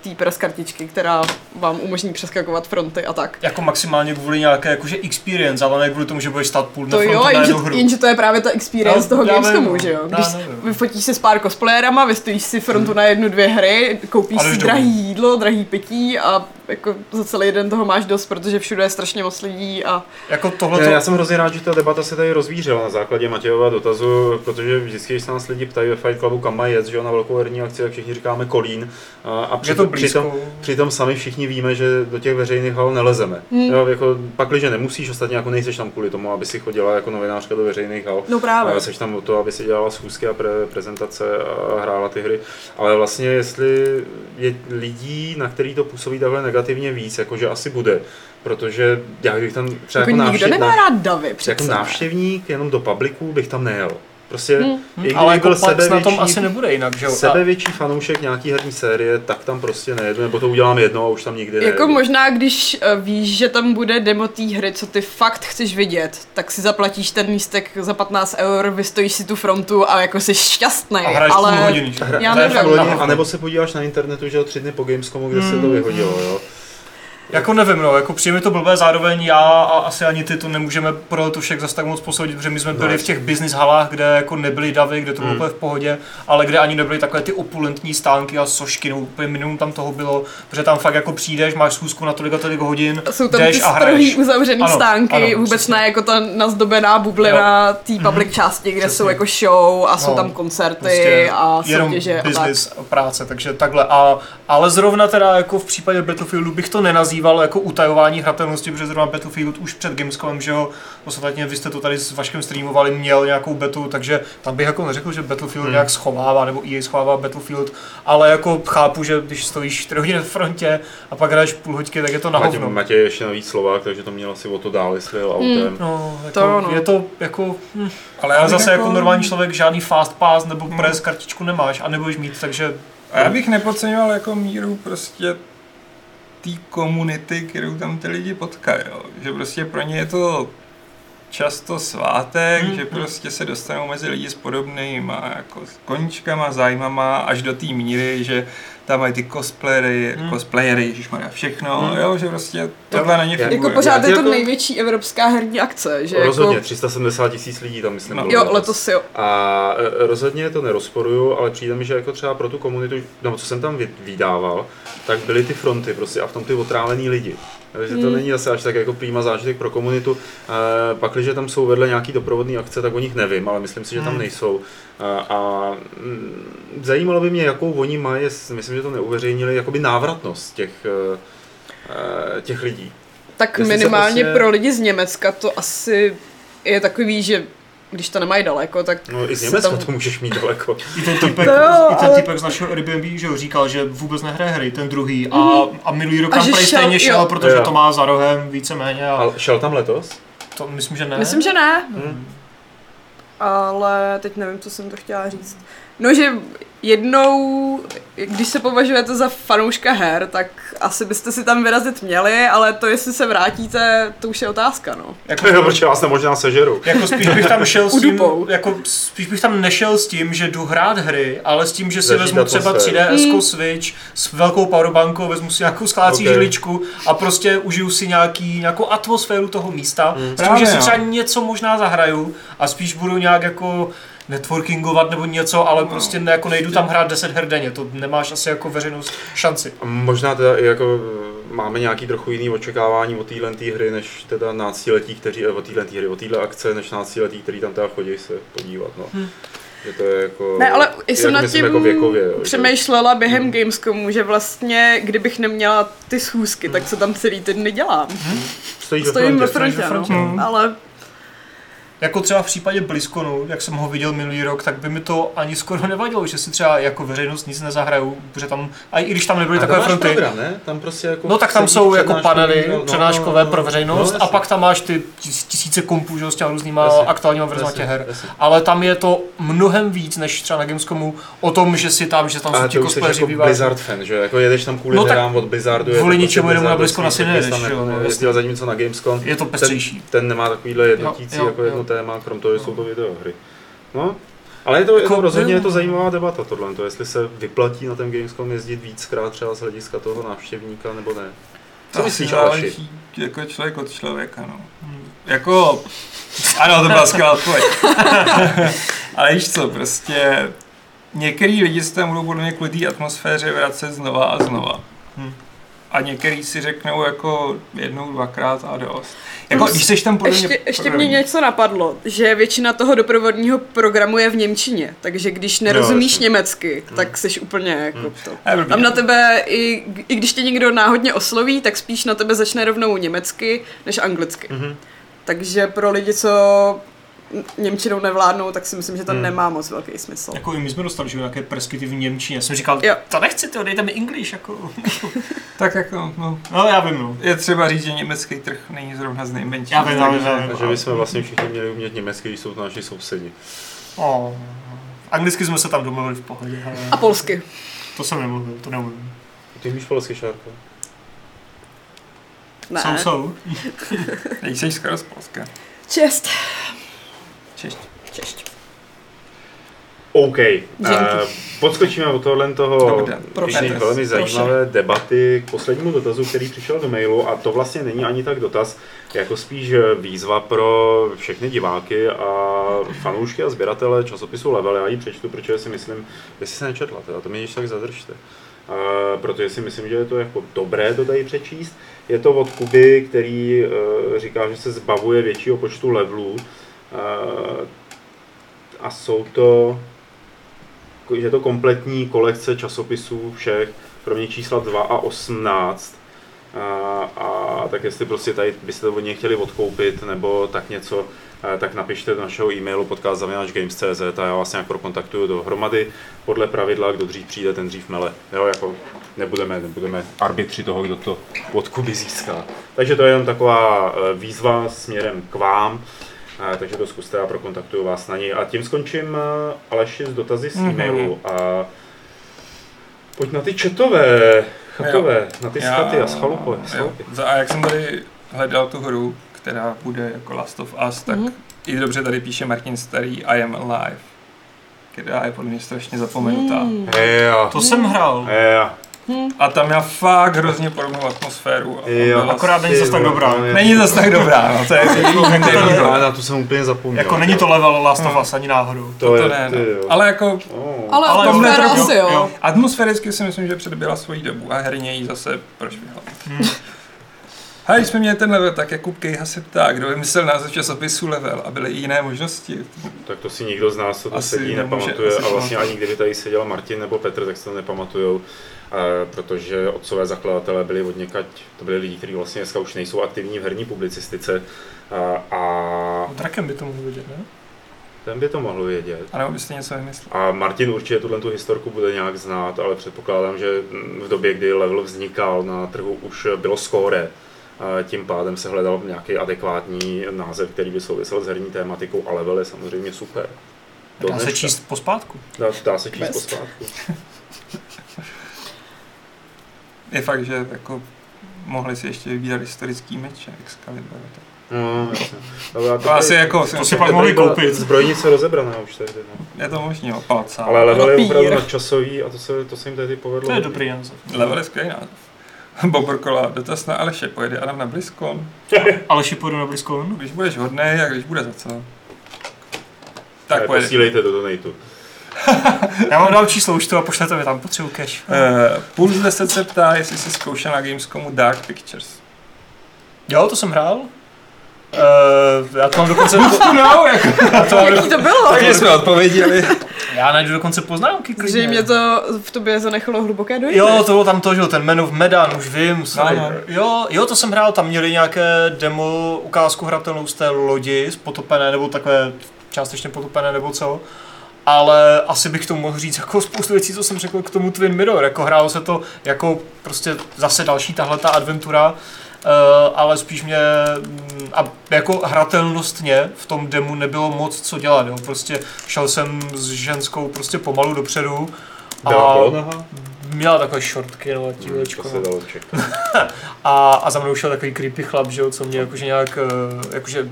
té press kartičky, která vám umožní přeskakovat fronty a tak. Jako maximálně kvůli nějaké jakože experience, ale ne kvůli tomu, že budeš stát půl dne To jo, frontu na jenže, jednu hru. jenže to je právě ta experience No, toho Gamescomu, že jo? Když vyfotíš si s pár cosplayerama, vystojíš si frontu na jednu, dvě hry, koupíš si drahý jídlo, drahý pití a jako za celý den toho máš dost, protože všude je strašně moc lidí a Jako tohle já jsem hrozně rád, že ta debata se tady rozvířila na základě Matějova dotazu, protože vždycky, když se nás lidi ptají ve Fight Clubu, kam mají jet, že jo, na velkou herní akci, tak všichni říkáme Kolín. A, a je to přitom, přitom, přitom sami všichni víme, že do těch veřejných hal nelezeme. Hmm. Jo, jako, pakliže nemusíš, ostatně jako nejseš tam kvůli tomu, aby si chodila jako novinářka do veřejných hal. no právě. Ale jsi tam o to, aby si dělala schůzky a pre, prezentace a hrála ty hry. Ale vlastně, jestli je lidí, na který to působí takhle negativně víc, jakože asi bude. Protože já bych tam třeba Jako jako, nikdo návštěv, nemá rád davy jako přece. návštěvník jenom do publiku bych tam nejel. Prostě, Hmm. i kdyby Ale jako byl Pax na tom sebevětší- asi nebude jinak, že jo? Sebevětší fanoušek nějaký herní série, tak tam prostě nejedu, nebo to udělám jedno a už tam nikdy Jako nejedu. možná, když eh, víš, že tam bude demo té hry, co ty fakt chceš vidět, tak si zaplatíš ten lístek za 15 eur, vystojíš si tu frontu a jako jsi šťastný. A hraješ ale... hodiny, že? Já To je nevím. fakt Loni, na a hovno. nebo se podíváš na internetu, že jo, tři dny po Gamescomu, kde se Hmm. to vyhodilo, jo. Jako nevím, no, jako přijde mi to blbé, zároveň já a asi ani ty to nemůžeme pro to však zase tak moc posoudit, protože my jsme byli v těch business halách, kde jako nebyly davy, kde to bylo Hmm. úplně v pohodě, ale kde ani nebyly takové ty opulentní stánky a sošky, no úplně minimum tam toho bylo, protože tam fakt jako přijdeš, máš schůzku na tolik a tolik hodin, Jsou tam jdeš ty a hraješ. uzavřený Ano, stánky, ano, vůbec přesně. ne jako ta nazdobená bublina té public části, kde Přesně. jsou jako show a jsou No, tam koncerty Prostě a jenom soutěže a tak. business a práce, takže takhle. A, ale zrovna teda jako v případě Battlefieldu bych to nenazýval jako utajování hratelnosti, protože zrovna Battlefield už před Gamescomem, že jo, ostatně vy jste to tady s Vaškem streamovali, měl nějakou betu, takže tam bych jako neřekl, že Battlefield Hmm. nějak schovává, nebo EA schovává Battlefield, ale jako chápu, že když stojíš 4 hodiny v frontě a pak hraješ půl hoďky, tak je to na Matěj, hovno. Matěj je ještě navíc Slovák, takže to měl asi o to dál, jestli jel autem. No, jako, To no. je to jako, hm, Ale já zase jako normální člověk žádný fast pass nebo Hmm. press kartičku nemáš a nebudeš mít, takže A já bych nepodceňoval jako míru prostě té komunity, kterou tam ty lidi potkají, jo. že prostě pro ně je to často svátek, Hmm, že hmm. prostě se dostanou mezi lidi s podobnýma jako s koníčkama, zájmama, až do té míry, že tam mají ty cosplayery, Hmm. cosplayery, ježišmarja, všechno, Hmm. jo, že prostě tohle na ně Jako funguje. Jako pořád je to jako- největší evropská herní akce, že Rozhodně, jako... 370 tisíc lidí tam myslím No. bylo Jo, letos. letos jo. A e, rozhodně to nerozporuju, ale přijde mi, že jako třeba pro tu komunitu, nebo co jsem tam vy- vydával, tak byly ty fronty prostě a v tom ty otrávený lidi. Takže to není zase až tak jako prýma zážitek pro komunitu. E, pak, když tam jsou vedle nějaký doprovodné akce, tak o nich nevím, ale myslím si, že tam Hmm. nejsou. A, a mm, zajímalo by mě, jakou oni mají, myslím, že to neuveřejnili, jakoby návratnost těch, eh, eh, těch lidí. Tak Jestli minimálně prostě- pro lidi z Německa to asi je takový, že když to nemají daleko, tak No i z Německa tam- to můžeš mít daleko. *laughs* I ten týpek, To jo, i ten ale- týpek z našeho Airbnb, že jo, říkal, že vůbec nehraje hry, ten druhý. A, a minulý rok A tam šel- stejně šel, jo. protože Jo. to má za rohem víceméně. A Ale šel tam letos? to myslím, že ne. myslím, že ne. Hm. Ale teď nevím, co jsem to chtěla říct. No, že jednou, když se považujete za fanouška her, tak asi byste si tam vyrazit měli, ale to, jestli se vrátíte, to už je otázka, no. Jako, Jo, protože vás možná sežeru. jako spíš bych tam šel s *laughs* tím, Udupou. jako spíš bych tam nešel s tím, že jdu hrát hry, ale s tím, že si Zažít vezmu třeba atmosféru. 3DS Mm. Switch s velkou powerbankou, vezmu si nějakou skládací Ok. žiličku a prostě užiju si nějaký, nějakou atmosféru toho místa. Mm. S tím, Právě, že si no. třeba něco možná zahraju a spíš budu nějak jako networkingovat nebo něco, ale prostě ne, jako nejdu tam hrát 10 her denně, to nemáš asi jako veřejnost šanci. A Možná teda i jako eh, máme nějaký trochu jiný očekávání od téhle tý hry, než teda náctiletí, kteří, eh, od téhle tý hry, od téhle akce, než náctiletí, kteří tam teda chodí se podívat, no. Hm. Že to je jako... Ne, ale i jsem nad myslím, tím jako věkově, jo, že- přemýšlela během Gamescomu, že vlastně, kdybych neměla ty schůzky, tak co tam celý ty dny dělám. Stojí ve Stojím ve frontě. frontě, ve frontě, no. no. Ale Jako třeba v případě BlizzConu, jak jsem ho viděl minulý rok, tak by mi to ani skoro nevadilo, že si třeba jako veřejnost nic nezahraju, protože tam, a i když tam nebyly A takové fronty, program, ne? Tam prostě jako No tak tam jsou jako panely no, no, přednáškové no, no, pro veřejnost no, a pak tam máš ty tis- tisíce kompů že, s těma různýma Jasně, aktuálníma verzema jasně, těch her. jasně. Ale tam je to mnohem víc než třeba na Gamescomu o tom, že si tam, že tam jsou ti cosplayři jako. Blizzard fan, že? Jako jedeš tam kvůli No no, tak hrám od Blizzardu. kvůli to ničemu prostě jinému na BlizzCon prostě asi nejedeš, jo, jako no, na Gamescom. Je to pestřejší. Ten, nemá takovýhle jednotící jako. Téma, krom toho, že jsou to videohry. No, ale je to, je to Jako- rozhodně je to zajímavá debata tohle, to jestli se vyplatí na ten Gamescom jezdit víckrát třeba z hlediska toho návštěvníka nebo ne. Co myslíš, Aleši? jako člověk od člověka, no. Jako, ano, to byla skvělá odpověď. *laughs* Ale víš co, prostě některý lidi se tam budou podle mě kvůli té atmosféře vracet znova a znova. Hm. A některý si řeknou jako jednou, dvakrát a dost. Jako, Plus když seš tam podle ještě, mě... ještě mě něco napadlo, že většina toho doprovodního programu je v Němčině, takže když nerozumíš jasně. německy, tak jsi úplně jako to. A je blbý. Tam na tebe, i, i když tě někdo náhodně osloví, tak spíš na tebe začne rovnou německy než anglicky. Mhm. Takže pro lidi, co Němčinou nevládnou, tak si myslím, že to Hmm. nemá moc velký smysl. Jako my jsme dostali, že jo, nějaké preskyty v Němčině. Jsem říkal, Jo. to nechci, to dejte mi English, jako. *laughs* Tak jako, no, No já vím, no. je třeba říct, že německý trh není zrovna z nejmenších. Já vím, já vím, takže- já vím. Že bychom vlastně všichni měli umět německy, když jsou to naši sousedi. Oh. Anglicky jsme se tam domluvili v pohodě, ale A polsky. to jsem nemluvil, to neumím. Ty umíš polsky, Šárko? Ne. Jsou, jsou. *laughs* Nejseš skoro z Polska. Čest. Češť. Češť. OK. Uh, podskočíme od tohle toho Dobře, i velmi zajímavé debaty k poslednímu dotazu, který přišel do mailu a to vlastně není ani tak dotaz, jako spíš výzva pro všechny diváky a fanoušky a sběratele časopisu Level. Já ji přečtu, protože si myslím, jestli se nečetla, teda to mě již tak zadržte. Uh, protože si myslím, že je to jako dobré to tady přečíst. Je to od Kuby, který uh, říká, že se zbavuje většího počtu levelů. Uh, a jsou to je to kompletní kolekce časopisů všech, kromě čísla 2 a 18. A, a tak jestli prostě tady byste to od něj chtěli odkoupit nebo tak něco, eh, tak napište do našeho e-mailu podcast.games.cz a já vás nějak prokontaktuju dohromady. Podle pravidla, kdo dřív přijde, ten dřív mele. Jo, jako nebudeme, nebudeme arbitři toho, kdo to od Kuby získá. Takže to je jenom taková eh, výzva směrem k vám. A, takže to zkuste a prokontaktuju vás na něj. A tím skončím eh, Aleši s dotazy z Mhm. e-mailu. A pojď na ty četové, chatové, na ty skaty a schalupy. jo. A jak jsem tady hledal tu hru, která bude jako Last of Us, tak Mhm. i dobře tady píše Martin Starý I am alive, která je podle mě strašně zapomenutá. Heja, To jsem hrál. Heja, A tam měla fakt hrozně podobnou atmosféru. A Jo. Akorát není zas tak dobrá. Není zase tak dobrá, no to je Jako to to, A na to jsem úplně zapomněl. Jako není to level Last of Us ani náhodou. to, to je, ne, no. Ale jako Oh. Ale Ale atmosféra jo, asi jo, jo. atmosféricky si myslím, že předběhla svoji dobu a herně ji zase prošvihla. Hmm. Hej, jsme měli ten level, tak Jakub Kejha se ptá, kdo vymyslel název časopisu level a byly i jiné možnosti. Tak to si nikdo z nás, co tu Asi sedí, nemůže- nepamatuje asi a vlastně ani kdyby tady seděl Martin nebo Petr, tak se to nepamatujou, protože otcové zakladatelé byli od někať, to byli lidi, kteří vlastně dneska už nejsou aktivní v herní publicistice a, a Drakem by to mohl vidět, ne? ten by to mohl vědět. A nebo byste něco vymyslel? A Martin určitě tuhle tu historku bude nějak znát, ale předpokládám, že v době, kdy level vznikal na trhu, už bylo skóre. A Tím pádem se hledal nějaký adekvátní název, který by souvisel s herní tématikou a level je samozřejmě super. Do Dá se číst pospátku. Dá, dá se číst Quest. pospátku. *laughs* Je fakt, že jako mohli si ještě vybírat historický meč, Excalibur. tak. No. Ale To asi jako, To si pak mohli koupit. Zbrojnice rozebraná už tehdy, no. je to možný, jo, palca. Ale level je opravdu nadčasový a to se, to se jim tehdy povedlo. To je dobrý název. Level je skvělý název. *laughs* Bobrkola, dotaz na Aleše, pojede Adam na BlizzCon. *laughs* Ale šipodu na BlizzCon. Když budeš hodný a když bude za co. Tak Tak pojede. Posílejte do donatu. *laughs* Já vám dám číslo už to a pošlete mi tam, potřebuji cash. Uh, Puls 10 se ptá, jestli jsi zkoušel na Gamescomu Dark Pictures. Jo, to jsem hrál. Uh, já to mám dokonce... No, jako, já, to mám Jaký to bylo? takže jsme odpověděli. já najdu dokonce poznámky. klidně. Zřejmě to v tobě zanechalo hluboké dojmy. Jo, to bylo tam to, že jo, ten Man of Medan, už vím. No, no. Jo, jo, to jsem hrál, tam měli nějaké demo ukázku hratelnou z té lodi, z potopené, nebo takové částečně potopené, nebo co. Ale asi bych tomu mohl říct jako spoustu věcí, co jsem řekl k tomu Twin Mirror. Jako hrálo se to jako prostě zase další tahle ta adventura, Uh, ale spíš mě, mm, a jako hratelnostně v tom demu nebylo moc co dělat, jo. prostě šel jsem s ženskou prostě pomalu dopředu Byla a polonaha? měla takové šortky, no, Hmm, tílečko, se no. *laughs* A, a za mnou šel takový creepy chlap, že jo, co mě jakože nějak, eh, jakože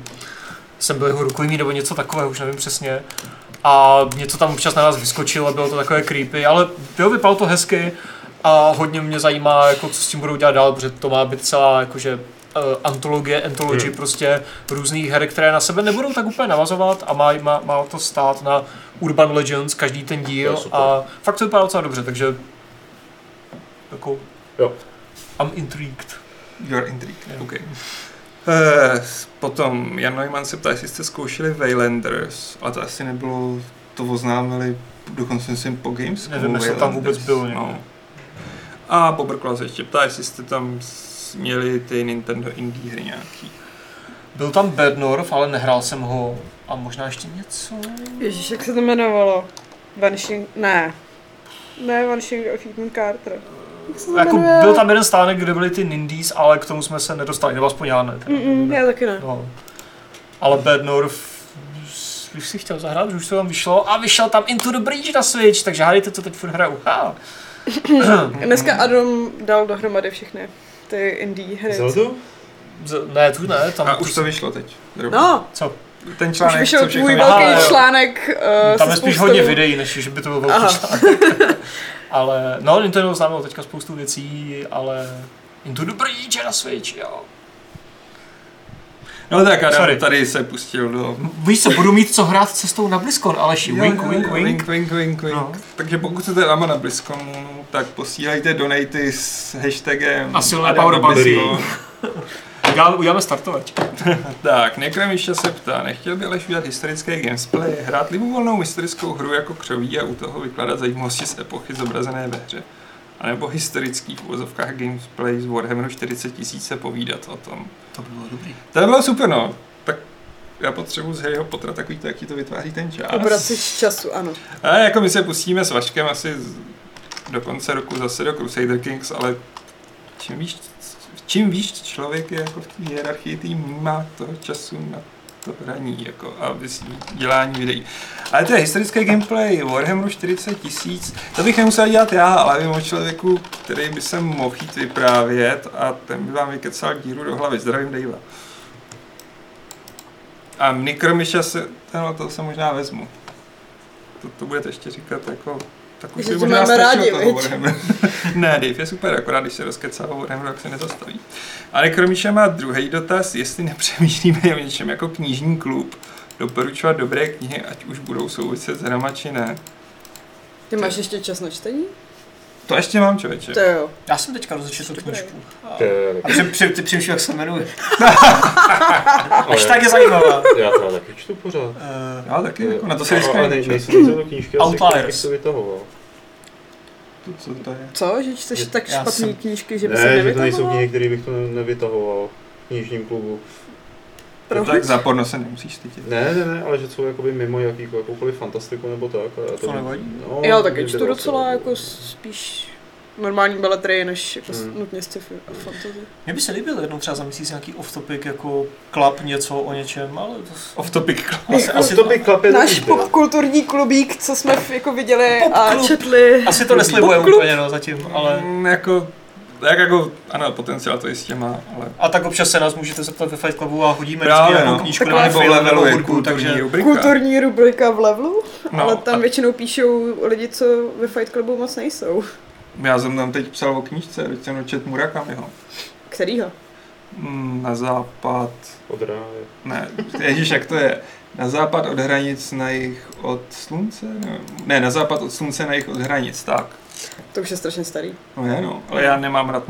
jsem byl jeho rukojmí nebo něco takového, už nevím přesně. A něco tam občas na nás vyskočilo, bylo to takové creepy, ale jo, vypadalo to hezky a hodně mě zajímá, jako co s tím budou dělat dál, protože to má být celá jakože uh, antologie, anthology Hmm. prostě různých her, které na sebe nebudou tak úplně navazovat a má, má, má to stát na Urban Legends, každý ten díl a fakt to vypadá docela dobře, takže jako Jo. I'm intrigued. You're intrigued, Jo. OK. Uh, potom Jan Neumann se ptá, jestli jste zkoušeli Waylanders, ale to asi nebylo, to oznámili dokonce myslím po Games. Nevím, jestli tam vůbec bylo někde. No. A Bobrkla se ještě ptá, jestli jste tam měli ty Nintendo indie hry nějaký. Byl tam Bad North, ale nehrál jsem ho. A možná ještě něco? Ježíš, jak se to jmenovalo? Vanishing, ne. Ne, Vanishing of Ethan Carter. Jako jmenuje? byl tam jeden stánek, kde byly ty Nindies, ale k tomu jsme se nedostali, nebo aspoň já ne. teda. Mm-mm, já taky ne. No. Ale Bad North bych si chtěl zahrát, že už to tam vyšlo a vyšel tam Into the Breach na Switch, takže hádejte, co teď furt hraju. Ha. *coughs* Dneska Adam dal dohromady všechny ty indie hry. Zeldu? Z- Ne, tu ne, tam, A už to vyšlo teď. No, co? Ten už článek, vyšel co všechno tvůj. Aha, velký článek uh, Tam je spíš hodně videí, než že by to byl velký Aha. článek. *laughs* ale, no, Nintendo oznámilo teďka spoustu věcí, ale Into the Breach je na Switch, jo. No tak Adam Sorry. tady se pustil do... Víš co, budu mít co hrát cestou na BlizzCon, Aleši, Jo, wink, jo, wink, jo, wink. wink, wink, wink, wink. No. Takže pokud jste dáma na BlizzConu, tak posílejte donaty s hashtagem A silné Adam powerbanky. BlizzCon. *laughs* Uděláme, uděláme startovač. *laughs* Tak, Nekremiště se ptá, nechtěl by Aleš udělat historické gamesplay, hrát libovolnou historickou hru jako křoví a u toho vykládat zajímavosti z epochy zobrazené ve hře. A nebo historický v uvozovkách gameplay z Warhammeru 40 tisíc se povídat o tom. To by bylo dobrý. To by bylo super, no. Tak já potřebuji z Harryho Pottera takový to, jak ti to vytváří ten čas. Obracič času, ano. A jako my se pustíme s Vaškem asi z- do konce roku zase do Crusader Kings, ale čím víš, čím víš člověk je jako v té hierarchii tým má toho času na to hraní jako a dělání videí. Ale to je historický gameplay Warhammeru 40 tisíc, to bych nemusel dělat já, ale vím o člověku, který by se mohl jít vyprávět a ten by vám vykecal díru do hlavy. Zdravím Dejva. A Mikromyša se, no, to se možná vezmu. To, to budete ještě říkat jako tak už tě možná máme rádi? Warhammeru. *laughs* ne, Dave je super, akorát když se rozkecá o Warhammeru, tak se nezastaví. A Nekromíša má druhý dotaz, jestli nepřemýšlíme o něčem jako knižní klub, doporučovat dobré knihy, ať už budou souviset s hrama či ne. Ty máš ještě čas na čtení? To ještě mám, člověče. To jo. Já jsem teďka rozečetl knížku. To je A taky- při, při, ty přemýšlím, jak se jmenuje. *laughs* Až tak je zajímavá. Já to taky čtu pořád. Uh, Já taky, jako na to se A- vždycky ale nej, nejsou to knížky, Outliers. to vytahoval. To, co to je? Co? Že čteš Je- tak já špatný jsem- knížky, že by se Ne, že to nejsou nevytahoval? knihy, které bych to ne- nevytahoval v knižním klubu. To Proč? tak za porno se nemusíš stydět. Ne, ne, ne, ale že jsou jakoby mimo jakýkoliv, jakoukoliv fantastiku nebo tak. A já To nevadí. No, Já taky čtu to docela asi- jako spíš normální beletry, než jako Hmm. nutně sci-fi a fantasy. Mně by se líbilo jednou třeba za měsíc nějaký off-topic jako klap něco o něčem, ale to... Off topic. Asi, asi, To by klapě Náš popkulturní klubík, co jsme jako viděli a Popklub. četli. asi to neslibujeme úplně no, zatím, ale... Mm, jako, tak jako, ano, potenciál to jistě má, ale... A tak občas se nás můžete zeptat ve Fight Clubu a hodíme Právě, vždycky nějakou no. knížku Taková nebo levelu je hudbu, kulturní takže... rubrika. Kulturní rubrika v levelu, No, ale tam a většinou píšou lidi, co ve Fight Clubu moc nejsou. Já jsem tam teď psal o knížce, teď jsem čet Murakamiho. Kterýho? Mm, Na západ, Od ráje. ne, ježíš, jak to je? Na západ od hranic, na jich od slunce? Ne, ne na západ od slunce, na jich od hranic, tak. To už je strašně starý. No je, no, ale já nemám rád,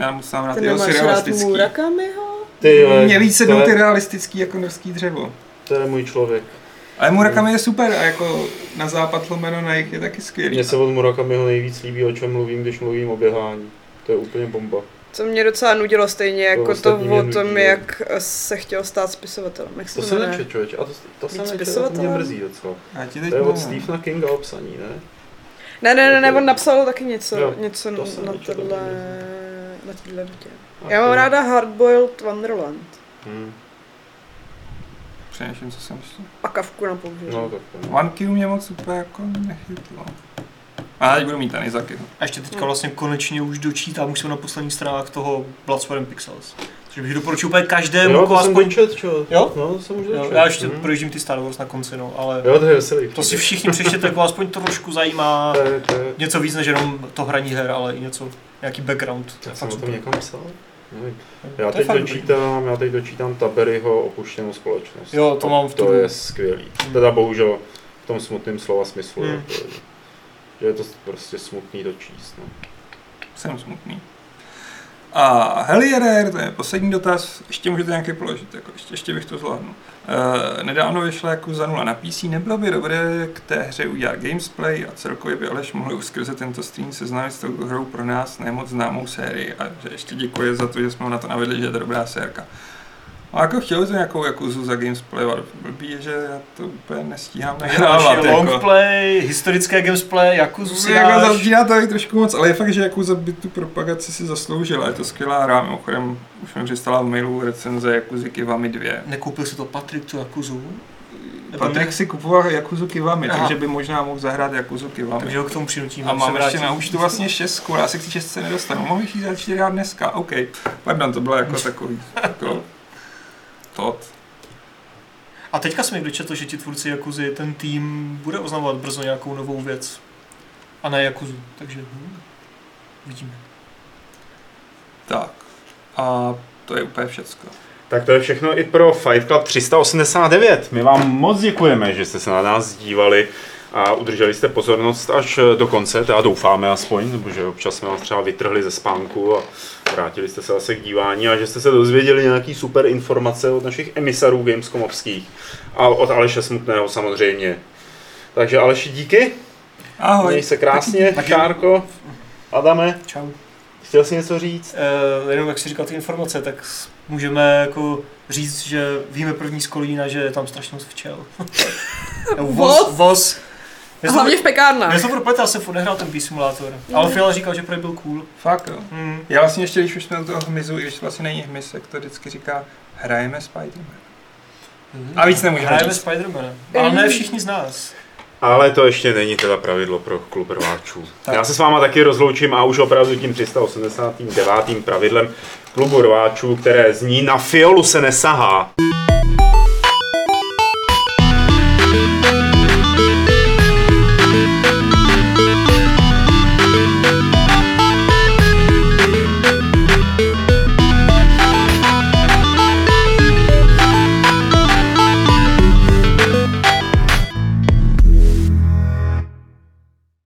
já mám rád Ty jeho nemáš rád. Murakamiho? Ty, Mně víc se to jdou je- ty realistický jako norský dřevo. To je můj člověk. Ale Murakami je super a jako na západ lomeno na jich je taky skvělý. Mně se od Murakamiho nejvíc líbí, o čem mluvím, když mluvím o běhání. To je úplně bomba. Co mě docela nudilo stejně jako to mě o tom, no. jak se chtěl stát spisovatelem. Jak se To to jmenuje? nečet, člověče. A to, to Víc nečet, a to mě mrzí docela. Já ti teď To je od. Stephena Kinga obsaný, ne? Ne, ne, ne, ne, on napsal taky něco, Jo, něco to na tohle, to na téhle větě. A Já mám ráda Hardboiled Wonderland Hmm. Přemýšlím, co jsem myslel. a Kavku na použití. No, tak to. One Q mě moc úplně jako nechytlo. A teď budu mít Anizaky. A ještě teďka vlastně konečně už dočítám, už jsem na posledních stranách toho Blood, Sweat Pixels. Takže bych doporučil úplně každému, Jo, to jsem aspoň... dočet, čo? Jo? No, to jsem už Jo, dočet. já ještě Hmm. projíždím ty Star Wars na konci, no, ale Jo, to je veselý. to si všichni přečtěte, jako aspoň trošku zajímá *laughs* To je, to je, něco víc než jenom to hraní her, ale i něco, nějaký background. To já je jsem fakt o tom super. někam psal? Nevím. To Já je teď dočítám, já teď dočítám Taberyho opuštěnou společnost. Jo, to mám v To tu- je skvělý. Teda bohužel v tom smutném slova smyslu. Hmm. Jako, že je to prostě smutný to číst. No. Jsem smutný. A Helierer, to je poslední dotaz, ještě můžete nějaký položit, jako ještě, ještě bych to zvládnul. Uh, nedávno vyšla jako za nula na PC, nebylo by dobré k té hře udělat gamesplay a celkově by Aleš mohl skrze tento stream seznámit s tou hrou pro nás nemoc známou sérii a že ještě děkuji za to, že jsme ho na to navedli, že je to dobrá sérka. A jako chtěl to nějakou Jakuzu za gamesplay, ale blbý je, že já to úplně nestíhám nahrávat. Další Jako. longplay, historické gamesplay, Yakuzu si Jako začíná to být trošku moc, ale je fakt, že Yakuza by tu propagaci si zasloužila. Je to skvělá hra, mimochodem už mi přistala v mailu recenze Yakuzy Kiwami 2. Nekoupil si to Patrik tu Yakuzu? Nebo Patrik si kupoval Yakuzu Kiwami, Aha. takže by možná mohl zahrát Yakuzu Kiwami. Takže ho k tomu přinutíme. A mám ještě na účtu vlastně šestku, já se k té šestce nedostanu. Mohl bych jí za čtyři dneska, OK. Pardon, to bylo jako takový, *laughs* jako, tot. A teďka jsem někdo četl, že ti tvůrci Jakuzy, ten tým bude oznamovat brzo nějakou novou věc. A ne Jakuzu, takže hm, vidíme. Tak. A to je úplně všecko. Tak to je všechno i pro Fight Club 389. My vám moc děkujeme, že jste se na nás dívali a udrželi jste pozornost až do konce, teda doufáme aspoň, nebo že občas jsme vás třeba vytrhli ze spánku a vrátili jste se zase k dívání a že jste se dozvěděli nějaký super informace od našich emisarů Gamescomovských a od Aleše Smutného samozřejmě. Takže Aleši díky, Ahoj. měj se krásně, Taky. Šárko, Adame, Čau. chtěl jsi něco říct? Uh, jenom jak jsi říkal ty informace, tak můžeme jako říct, že víme první z Kolína, že je tam strašně moc včel. *laughs* Voz, Voz? Já hlavně v pekárnách. já jsem propletl, já jsem furt nehrál ten P-simulátor. Ale Fiala říkal, že prý byl cool. Fakt jo. Hmm. Já vlastně ještě, když už jsme u toho hmyzu, i když vlastně není hmyz, tak to vždycky říká, hrajeme Spiderman. A víc nemůžeme Hrajeme říct. Spidermana. Ale ne všichni z nás. Ale to ještě není teda pravidlo pro klub rváčů. Tak. Já se s váma taky rozloučím a už opravdu tím 389. pravidlem klubu rváčů, které zní na fiolu se nesahá.